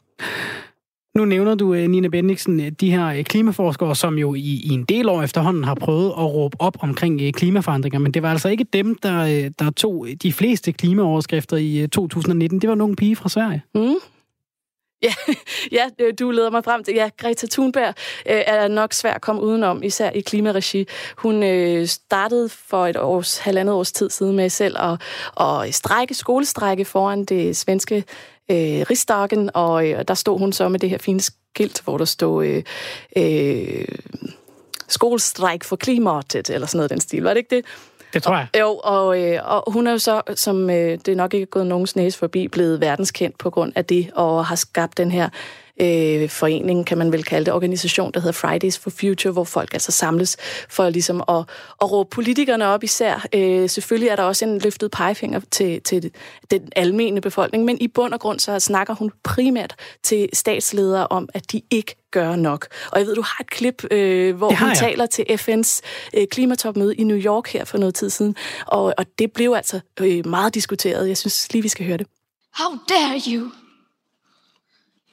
S1: Nu nævner du, øh, Nina Bendiksen, øh, de her øh, klimaforskere, som jo i, i en del år efterhånden har prøvet at råbe op omkring klimaforandringer, men det var altså ikke dem, der, der tog de fleste klimaoverskrifter i 2019. Det var nogle pige fra Sverige.
S10: Mm. Ja, ja, øh, du leder mig frem til. Ja, Greta Thunberg øh, er nok svært at komme udenom, især i klimaregi. Hun øh, startede for et års, halvandet års tid siden med selv at, at strække, skolestrække foran det svenske øh, Rigsdagen, og øh, der stod hun så med det her fine skilt, hvor der stod øh, øh, skolestræk for klimaet, eller sådan noget den stil. Var det ikke det?
S1: Det tror jeg.
S10: Og, jo, og, øh, og hun er jo så, som øh, det er nok ikke gået nogens næse forbi, blevet verdenskendt på grund af det, og har skabt den her øh, forening, kan man vel kalde det, organisation, der hedder Fridays for Future, hvor folk altså samles for ligesom at, at råbe politikerne op især. Øh, selvfølgelig er der også en løftet pegefinger til, til den almene befolkning, men i bund og grund så snakker hun primært til statsledere om, at de ikke gør nok. Og jeg ved, du har et klip, øh, hvor hun jeg. taler til FN's øh, klimatopmøde i New York her for noget tid siden, og, og det blev altså øh, meget diskuteret. Jeg synes lige, vi skal høre det.
S11: How dare you?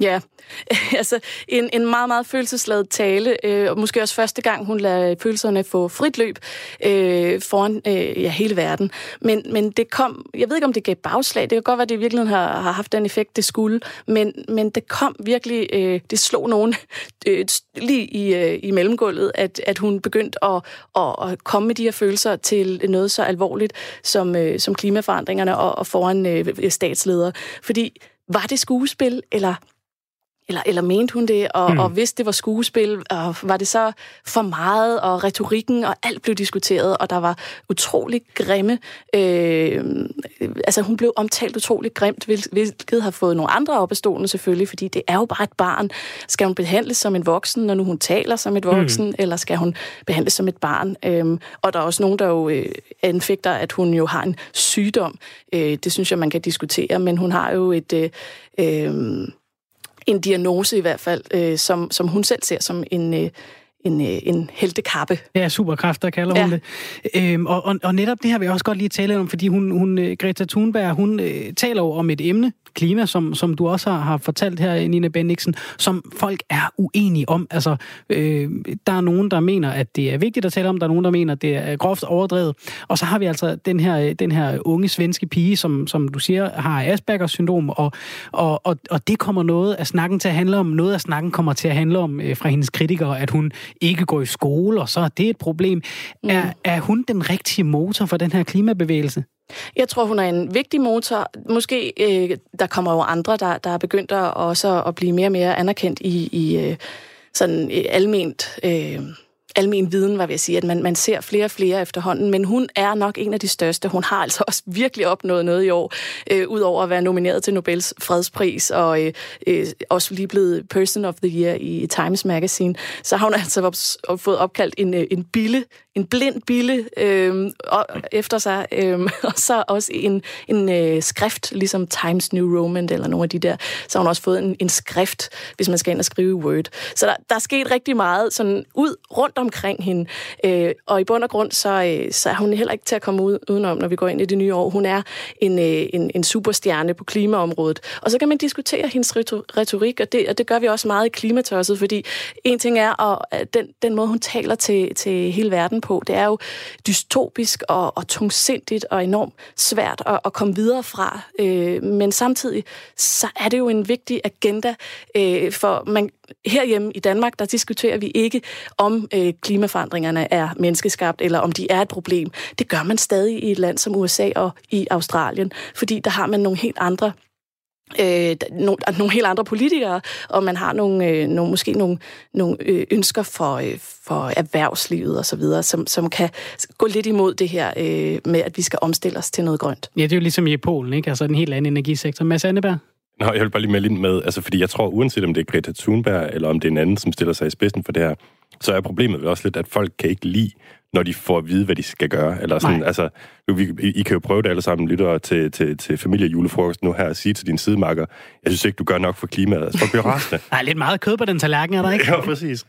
S10: Ja, altså en, en meget, meget følelsesladet tale, øh, og måske også første gang, hun lader følelserne få frit løb øh, foran øh, ja, hele verden. Men, men det kom, jeg ved ikke, om det gav bagslag, det kan godt være, at det virkelig har, har haft den effekt, det skulle, men, men det kom virkelig, øh, det slog nogen øh, lige i, øh, i mellemgulvet, at, at hun begyndte at, at, at komme med de her følelser til noget så alvorligt som, øh, som klimaforandringerne og, og foran øh, statsledere. Fordi var det skuespil, eller eller, eller mente hun det? Og, mm. og hvis det var skuespil, og var det så for meget? Og retorikken og alt blev diskuteret, og der var utrolig grimme... Øh, altså, hun blev omtalt utrolig grimt, hvilket har fået nogle andre op af stolen selvfølgelig, fordi det er jo bare et barn. Skal hun behandles som en voksen, når nu hun taler som et voksen, mm. eller skal hun behandles som et barn? Øhm, og der er også nogen, der jo øh, anfægter, at hun jo har en sygdom. Øh, det synes jeg, man kan diskutere, men hun har jo et... Øh, øh, en diagnose i hvert fald, øh, som, som hun selv ser som en, øh, en, øh, en heltekappe.
S1: Ja, superkræfter kalder ja. hun det. Øhm, og, og, og netop det her vil jeg også godt lige tale om, fordi hun, hun øh, Greta Thunberg, hun øh, taler jo om et emne, klima, som, som du også har, har fortalt her, Nina Bendiksen, som folk er uenige om. Altså, øh, der er nogen, der mener, at det er vigtigt at tale om, der er nogen, der mener, at det er groft overdrevet. Og så har vi altså den her, den her unge svenske pige, som, som du siger, har Aspergers syndrom, og, og, og, og det kommer noget af snakken til at handle om. Noget af snakken kommer til at handle om øh, fra hendes kritikere, at hun ikke går i skole, og så er det et problem. Mm. Er, er hun den rigtige motor for den her klimabevægelse?
S10: Jeg tror, hun er en vigtig motor. Måske øh, der kommer jo andre, der, der er begyndt at også at blive mere og mere anerkendt i, i øh, sådan øh, alment... Øh, almen viden, var ved at sige, at man, man ser flere og flere efterhånden, men hun er nok en af de største. Hun har altså også virkelig opnået noget i år, øh, udover at være nomineret til Nobels fredspris, og øh, øh, også lige blevet Person of the Year i Times Magazine, så har hun altså fået opkaldt en, øh, en bille en blind bille øh, efter sig, øh, og så også en, en øh, skrift, ligesom Times New Roman eller nogle af de der. Så har hun også fået en, en skrift, hvis man skal ind og skrive Word. Så der, der er sket rigtig meget sådan ud rundt omkring hende, øh, og i bund og grund, så, øh, så er hun heller ikke til at komme ud, udenom, når vi går ind i det nye år. Hun er en, øh, en, en superstjerne på klimaområdet. Og så kan man diskutere hendes retorik, og det, og det gør vi også meget i klimatørset, fordi en ting er at øh, den, den måde, hun taler til, til hele verden på. Det er jo dystopisk og, og tungsindigt og enormt svært at, at komme videre fra. Øh, men samtidig så er det jo en vigtig agenda, øh, for man, herhjemme i Danmark, der diskuterer vi ikke, om øh, klimaforandringerne er menneskeskabt, eller om de er et problem. Det gør man stadig i et land som USA og i Australien, fordi der har man nogle helt andre øh, nogle, nogle helt andre politikere, og man har nogle, øh, nogle måske nogle, nogle øh, ønsker for, øh, for erhvervslivet og så videre, som, som kan gå lidt imod det her øh, med, at vi skal omstille os til noget grønt.
S1: Ja, det er jo ligesom i Polen, ikke? Altså en helt anden energisektor. Mads Anneberg?
S3: Nå, jeg vil bare lige melde ind med, altså fordi jeg tror, uanset om det er Greta Thunberg, eller om det er en anden, som stiller sig i spidsen for det her, så er problemet vel også lidt, at folk kan ikke lide, når de får at vide, hvad de skal gøre. Eller sådan,
S1: Nej.
S3: altså, vi, I I kan jo prøve det alle sammen, lyttere til, til, til familiejulefrokost nu her, og sige til din sidemarker, jeg synes ikke, du gør nok for klimaet. Altså, folk bliver rasende.
S1: Der er lidt meget kød på den tallerken, er der ikke?
S3: ja, præcis.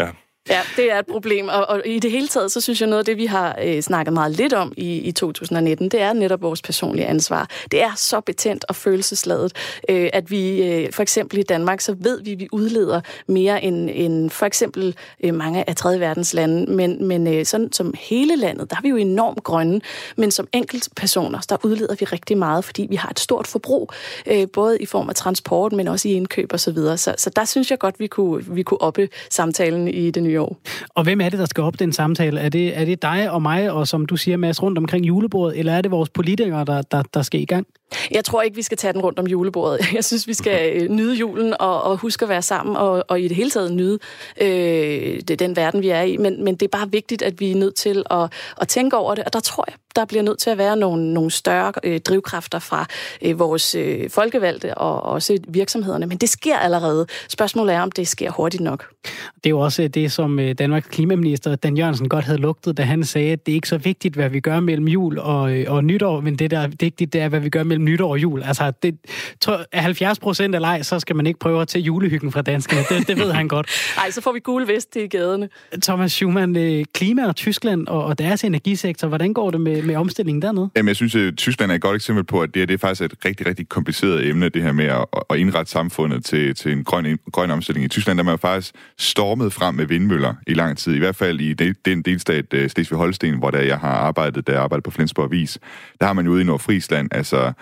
S3: Ja.
S10: Ja, det er et problem, og, og i det hele taget, så synes jeg noget af det, vi har øh, snakket meget lidt om i, i 2019, det er netop vores personlige ansvar. Det er så betændt og følelsesladet, øh, at vi øh, for eksempel i Danmark, så ved vi, at vi udleder mere end, end for eksempel øh, mange af tredje verdens lande, men, men øh, sådan som hele landet, der er vi jo enormt grønne, men som enkeltpersoner, der udleder vi rigtig meget, fordi vi har et stort forbrug, øh, både i form af transport, men også i indkøb og så videre. Så, så der synes jeg godt, vi kunne, vi kunne oppe samtalen i det nye år.
S1: Og hvem er det, der skal op den samtale? Er det, er det dig og mig, og som du siger, Mads, rundt omkring julebordet, eller er det vores politikere, der, der, der skal i gang?
S10: Jeg tror ikke, vi skal tage den rundt om julebordet. Jeg synes, vi skal øh, nyde julen og, og huske at være sammen og, og i det hele taget nyde øh, det, den verden, vi er i. Men, men det er bare vigtigt, at vi er nødt til at, at tænke over det, og der tror jeg, der bliver nødt til at være nogle, nogle større øh, drivkræfter fra øh, vores øh, folkevalgte og også virksomhederne. Men det sker allerede. Spørgsmålet er, om det sker hurtigt nok.
S1: Det er jo også øh, det, som øh, Danmarks klimaminister Dan Jørgensen godt havde lugtet, da han sagde, at det er ikke så vigtigt, hvad vi gør mellem jul og, øh, og nytår, men det, der er vigtigt, det er, hvad vi gør mellem nytår og jul. Altså, det, tror, er 70 procent af leg, så skal man ikke prøve at tage julehyggen fra danskerne. Det, det ved han godt.
S10: Nej, så får vi gule vest i gaderne.
S1: Thomas Schumann, klima og Tyskland og, og deres energisektor, hvordan går det med, med omstillingen dernede?
S2: Jamen, jeg synes, at Tyskland er et godt eksempel på, at det, her, det er faktisk et rigtig, rigtig kompliceret emne, det her med at, at indrette samfundet til, til en grøn, grøn omstilling. I Tyskland der er man jo faktisk stormet frem med vindmøller i lang tid. I hvert fald i den, den delstat uh, Slesvig-Holsten, hvor der jeg har arbejdet, der jeg arbejdede på Flensborg Avis. Der har man jo ude i Nordfrisland, altså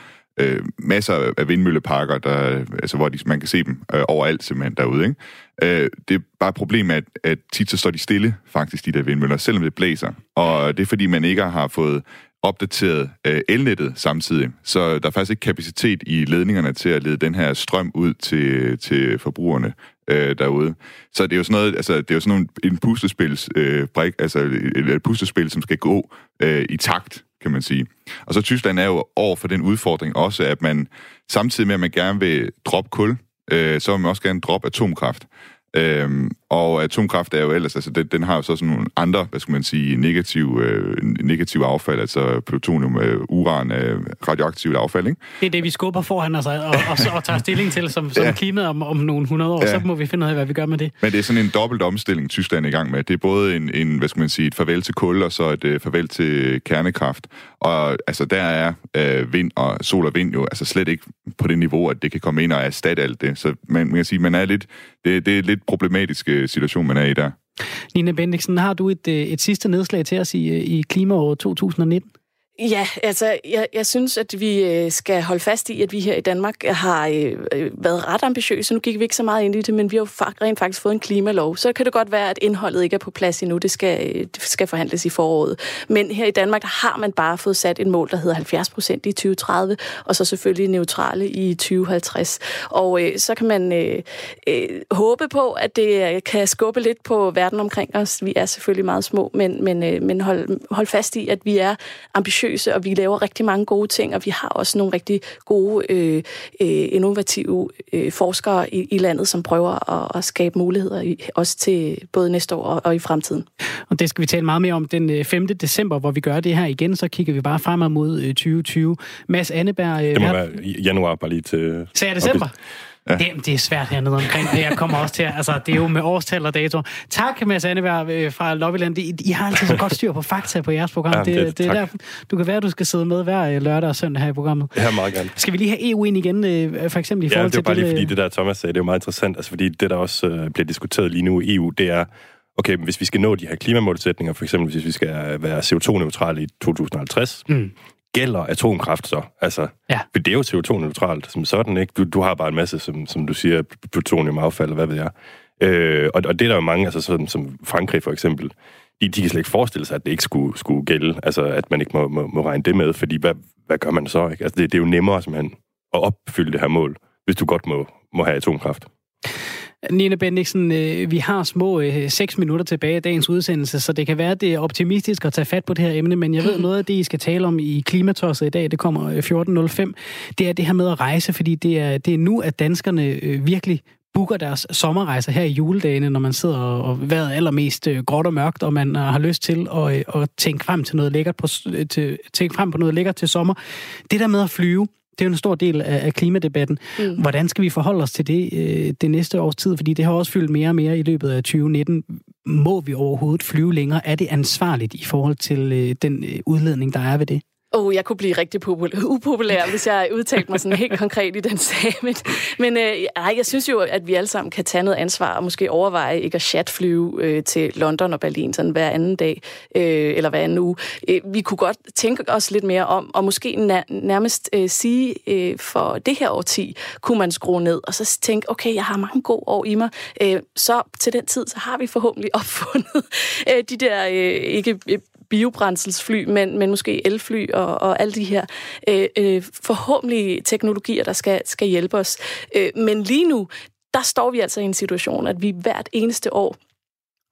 S2: øh, masser af vindmølleparker, der, altså, hvor de, man kan se dem øh, overalt simpelthen derude. Ikke? Øh, det er bare et problem, at, at tit så står de stille, faktisk, de der vindmøller, selvom det blæser. Og det er fordi, man ikke har fået opdateret øh, elnettet samtidig. Så der er faktisk ikke kapacitet i ledningerne til at lede den her strøm ud til, til forbrugerne øh, derude. Så det er jo sådan noget, altså det er jo sådan nogle, en puslespils, øh, brik, altså et, et puslespil, som skal gå øh, i takt, kan man sige. Og så Tyskland er jo over for den udfordring også, at man samtidig med, at man gerne vil droppe kul, øh, så vil man også gerne droppe atomkraft. Øhm, og atomkraft er jo ellers, altså den, den har jo så sådan nogle andre, hvad skal man sige, negative, øh, negative affald, altså plutonium, øh, uran, øh, radioaktivt affald, ikke?
S1: Det er det, vi skubber foran os og, og, og, og tager stilling til som, som ja. klimaet om, om nogle 100 år. Ja. Så må vi finde ud af, hvad vi gør med det.
S2: Men det er sådan en dobbelt omstilling, Tyskland er i gang med. Det er både en, en hvad skal man sige, et farvel til kul, og så et øh, farvel til kernekraft. Og altså, der er øh, vind og sol og vind jo altså slet ikke på det niveau, at det kan komme ind og erstatte alt det. Så man, man kan sige, man er lidt, det, det er lidt problematiske situation, man er i der.
S1: Nina Bendiksen, har du et, øh, et sidste nedslag til os i, øh, i klimaåret 2019?
S10: Ja, altså, jeg, jeg synes, at vi øh, skal holde fast i, at vi her i Danmark har øh, øh, været ret ambitiøse. Nu gik vi ikke så meget ind i det, men vi har jo rent faktisk fået en klimalov. Så kan det godt være, at indholdet ikke er på plads endnu. Det skal, øh, det skal forhandles i foråret. Men her i Danmark der har man bare fået sat et mål, der hedder 70 procent i 2030, og så selvfølgelig neutrale i 2050. Og øh, så kan man øh, øh, håbe på, at det kan skubbe lidt på verden omkring os. Vi er selvfølgelig meget små, men, men, øh, men hold, hold fast i, at vi er ambitiøse ambitiøse, og vi laver rigtig mange gode ting, og vi har også nogle rigtig gode, øh, øh, innovative øh, forskere i, i landet, som prøver at, at skabe muligheder, i, også til både næste år og, og i fremtiden.
S1: Og det skal vi tale meget mere om den 5. december, hvor vi gør det her igen, så kigger vi bare fremad mod 2020. Mads Anneberg...
S3: Det må være januar bare lige til...
S1: Er december? Ja. Det, det er svært hernede omkring, og jeg kommer også til, altså det er jo med årstal og dato. Tak, Mads Anneberg fra Lobbyland. I, I har altid så godt styr på fakta på jeres program. Ja, det, det, det er der, du kan være, at du skal sidde med hver lørdag og søndag her i programmet.
S3: Ja, meget gerne.
S1: Skal vi lige have EU ind igen, for eksempel i forhold til
S3: det? Ja, det er bare lige fordi det der, Thomas sagde, det er jo meget interessant. Altså fordi det, der også uh, bliver diskuteret lige nu i EU, det er, okay, hvis vi skal nå de her klimamålsætninger, for eksempel hvis vi skal være CO2-neutrale i 2050, mm gælder atomkraft så? Altså,
S1: ja.
S3: For det er jo CO2-neutralt som sådan, ikke? Du, du har bare en masse, som, som du siger, plutoniumaffald, hvad ved jeg. Øh, og, og det er der jo mange, altså sådan, som Frankrig for eksempel, de, de kan slet ikke forestille sig, at det ikke skulle, skulle gælde, altså at man ikke må, må, må regne det med, fordi hvad, hvad gør man så? Ikke? Altså det, det er jo nemmere simpelthen at opfylde det her mål, hvis du godt må, må have atomkraft.
S1: Nina Bendiksen, øh, vi har små øh, 6 minutter tilbage af dagens udsendelse, så det kan være, at det er optimistisk at tage fat på det her emne, men jeg ved noget af det, I skal tale om i Klimatosset i dag, det kommer øh, 14.05, det er det her med at rejse, fordi det er, det er nu, at danskerne øh, virkelig booker deres sommerrejser her i juledagene, når man sidder og, og vejret er allermest øh, gråt og mørkt, og man øh, har lyst til at, øh, at tænke frem til noget lækkert på, øh, til, tænke frem på noget lækkert til sommer. Det der med at flyve, det er jo en stor del af, af klimadebatten. Mm. Hvordan skal vi forholde os til det øh, det næste års tid? Fordi det har også fyldt mere og mere i løbet af 2019. Må vi overhovedet flyve længere? Er det ansvarligt i forhold til øh, den øh, udledning, der er ved det?
S10: Oh, jeg kunne blive rigtig populær, upopulær, hvis jeg udtalte mig sådan helt konkret i den sag. Men, men øh, ej, jeg synes jo, at vi alle sammen kan tage noget ansvar og måske overveje ikke at chatflyve øh, til London og Berlin sådan hver anden dag øh, eller hver anden uge. Øh, vi kunne godt tænke os lidt mere om, og måske nær- nærmest øh, sige, øh, for det her årti kunne man skrue ned, og så tænke, okay, jeg har mange gode år i mig, øh, så til den tid, så har vi forhåbentlig opfundet øh, de der øh, ikke øh, biobrændselsfly, men, men måske elfly og, og alle de her øh, øh, forhåbentlig teknologier, der skal, skal hjælpe os. Øh, men lige nu, der står vi altså i en situation, at vi hvert eneste år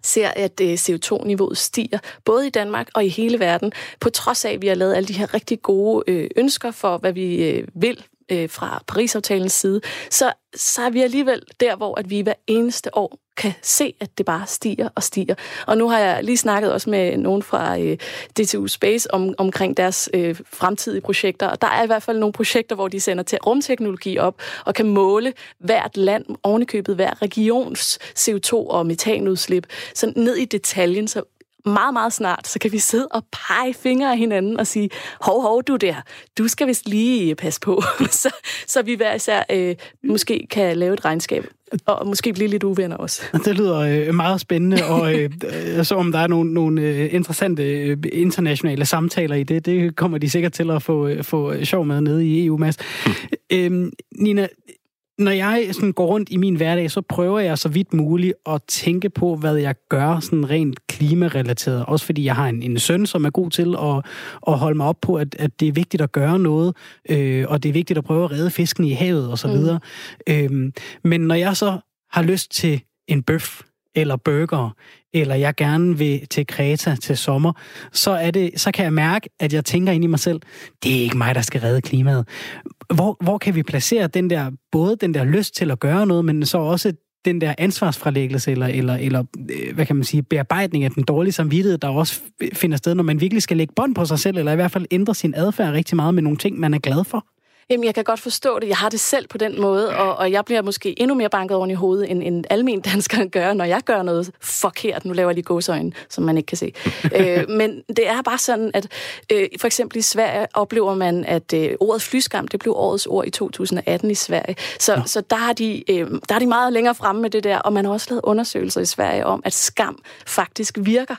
S10: ser, at øh, CO2-niveauet stiger, både i Danmark og i hele verden, på trods af, at vi har lavet alle de her rigtig gode øh, ønsker for, hvad vi øh, vil øh, fra Parisaftalens side, så, så er vi alligevel der, hvor at vi hver eneste år kan se, at det bare stiger og stiger. Og nu har jeg lige snakket også med nogen fra øh, DTU Space om, omkring deres øh, fremtidige projekter, og der er i hvert fald nogle projekter, hvor de sender til rumteknologi op og kan måle hvert land, ovenikøbet hver regions CO2 og metanudslip, så ned i detaljen, så meget, meget snart, så kan vi sidde og pege fingre af hinanden og sige, hov, hov, du der, du skal vist lige passe på. så, så vi hver især øh, måske kan lave et regnskab og måske blive lidt uvenner også.
S1: Det lyder øh, meget spændende, og øh, så om der er nogle, nogle øh, interessante øh, internationale samtaler i det, det kommer de sikkert til at få, øh, få sjov med nede i EU, Mads. Mm. Øhm, Nina, når jeg sådan går rundt i min hverdag, så prøver jeg så vidt muligt at tænke på, hvad jeg gør sådan rent klimarelateret. Også fordi jeg har en, en søn, som er god til at, at holde mig op på, at, at det er vigtigt at gøre noget, øh, og det er vigtigt at prøve at redde fisken i havet osv. Mm. Øhm, men når jeg så har lyst til en bøf, eller burger, eller jeg gerne vil til Kreta til sommer, så, er det, så kan jeg mærke, at jeg tænker ind i mig selv, det er ikke mig, der skal redde klimaet. Hvor, hvor kan vi placere den der, både den der lyst til at gøre noget, men så også den der ansvarsfralæggelse, eller, eller, eller øh, hvad kan man sige, bearbejdning af den dårlige samvittighed, der også finder sted, når man virkelig skal lægge bånd på sig selv, eller i hvert fald ændre sin adfærd rigtig meget med nogle ting, man er glad for?
S10: Jamen, jeg kan godt forstå det. Jeg har det selv på den måde, og, og jeg bliver måske endnu mere banket oven i hovedet, end en almen dansker gør, når jeg gør noget forkert. Nu laver jeg lige gåsøjne, som man ikke kan se. øh, men det er bare sådan, at øh, for eksempel i Sverige oplever man, at øh, ordet flyskam, det blev årets ord i 2018 i Sverige. Så, ja. så der, er de, øh, der er de meget længere fremme med det der, og man har også lavet undersøgelser i Sverige om, at skam faktisk virker.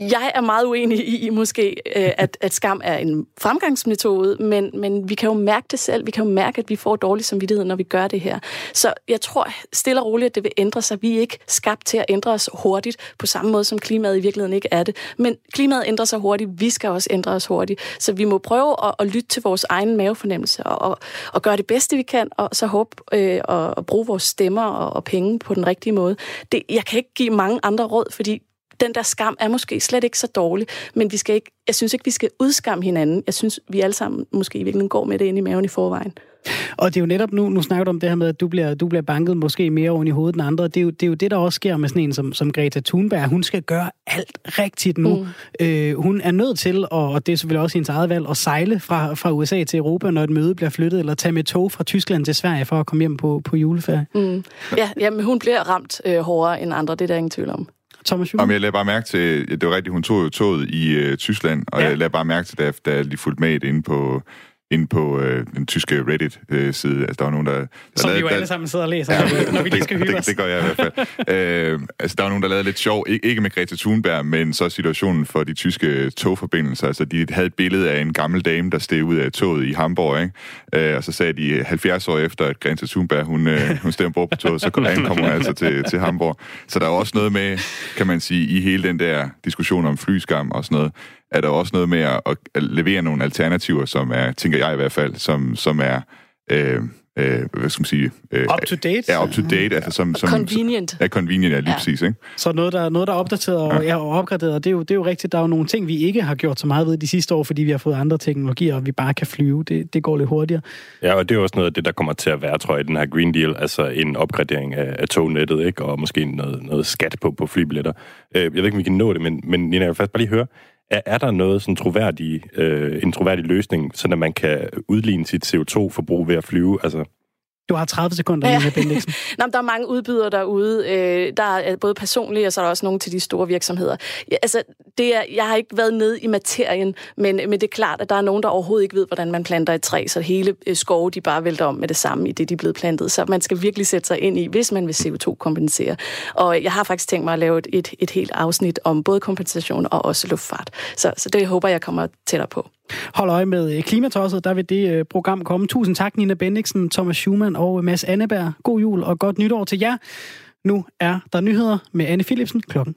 S10: Jeg er meget uenig i, i måske, øh, at, at skam er en fremgangsmetode, men, men vi kan jo mærke det selv. Vi kan jo mærke, at vi får dårlig samvittighed, når vi gør det her. Så jeg tror stille og roligt, at det vil ændre sig. Vi er ikke skabt til at ændre os hurtigt, på samme måde som klimaet i virkeligheden ikke er det. Men klimaet ændrer sig hurtigt. Vi skal også ændre os hurtigt. Så vi må prøve at, at lytte til vores egen mavefornemmelse og, og, og gøre det bedste, vi kan, og så håbe øh, at, at bruge vores stemmer og, og penge på den rigtige måde. Det, jeg kan ikke give mange andre råd, fordi den der skam er måske slet ikke så dårlig, men vi skal ikke, jeg synes ikke, vi skal udskamme hinanden. Jeg synes, vi alle sammen måske i virkeligheden går med det ind i maven i forvejen.
S1: Og det er jo netop nu, nu snakker du om det her med, at du bliver, du bliver banket måske mere oven i hovedet end andre. Det er, jo, det er jo det, der også sker med sådan en som, som Greta Thunberg. Hun skal gøre alt rigtigt nu. Mm. Øh, hun er nødt til, og det er selvfølgelig også hendes eget valg, at sejle fra, fra USA til Europa, når et møde bliver flyttet, eller tage med tog fra Tyskland til Sverige for at komme hjem på, på juleferie.
S10: Mm. Ja, jamen, hun bliver ramt øh, hårdere end andre, det er der ingen tvivl om.
S1: Thomas
S2: Jamen, jeg lagde bare mærke til, det var rigtigt, hun tog jo toget i øh, Tyskland, og ja. jeg lagde bare mærke til, da, da de fulgte med inde på, inde på øh, den tyske Reddit-side. Øh, altså, der var nogen, der... der
S1: Som lavede, vi jo alle sammen sidder og læser, ja, når, vi, når vi lige skal hygge
S2: det,
S1: os.
S2: Det, det gør jeg i hvert fald. øh, altså, der var nogen, der lavede lidt sjov, ikke, ikke med Greta Thunberg, men så situationen for de tyske togforbindelser. Altså, de havde et billede af en gammel dame, der steg ud af toget i Hamburg, ikke? Øh, og så sagde de 70 år efter, at Greta Thunberg, hun, øh, hun steg ombord på toget, så ankommer hun altså til, til Hamburg. Så der er også noget med, kan man sige, i hele den der diskussion om flyskam og sådan noget, er der også noget med at, at levere nogle alternativer, som er, tænker jeg i hvert fald, som, som er øh, øh, hvad skal man sige... Øh,
S1: Up to date.
S2: Ja, up to date. Altså, som, som,
S10: Convenient.
S2: Ja, convenient, ja, lige
S10: Ja.
S2: præcis, ikke?
S1: Så noget, der, noget, der er opdateret og, ja. og opgraderet, og det er, jo, det er jo rigtigt. Der er jo nogle ting, vi ikke har gjort så meget ved de sidste år, fordi vi har fået andre teknologier, og vi bare kan flyve. Det, det går lidt hurtigere.
S3: Ja, og det er også noget af det, der kommer til at være, tror jeg, i den her Green Deal, altså en opgradering af, af tognettet, ikke? og måske noget, noget skat på, på flybilletter. Øh, jeg ved ikke, om vi kan nå det, men, men Nina, jeg vil faktisk bare lige høre, er, er der noget sådan troværdig, øh, en troværdig løsning, så man kan udligne sit CO2-forbrug ved at flyve? Altså,
S1: du har 30 sekunder,
S10: Ja.
S1: Nina Bendiksen.
S10: Nå, men der er mange udbydere derude. Øh, der er både personlige, og så er der også nogle til de store virksomheder. Ja, altså, det er, jeg har ikke været nede i materien, men, men det er klart, at der er nogen, der overhovedet ikke ved, hvordan man planter et træ, så hele øh, skove, de bare vælter om med det samme, i det de er blevet plantet. Så man skal virkelig sætte sig ind i, hvis man vil CO2-kompensere. Og jeg har faktisk tænkt mig at lave et, et, et helt afsnit om både kompensation og også luftfart. Så, så det håber jeg kommer tættere på.
S1: Hold øje med øh, Klimatosset, der vil det øh, program komme. Tusind tak, Nina Bendiksen, Thomas Schumann og Mads Anneberg. God jul og godt nytår til jer. Nu er der nyheder med Anne Philipsen klokken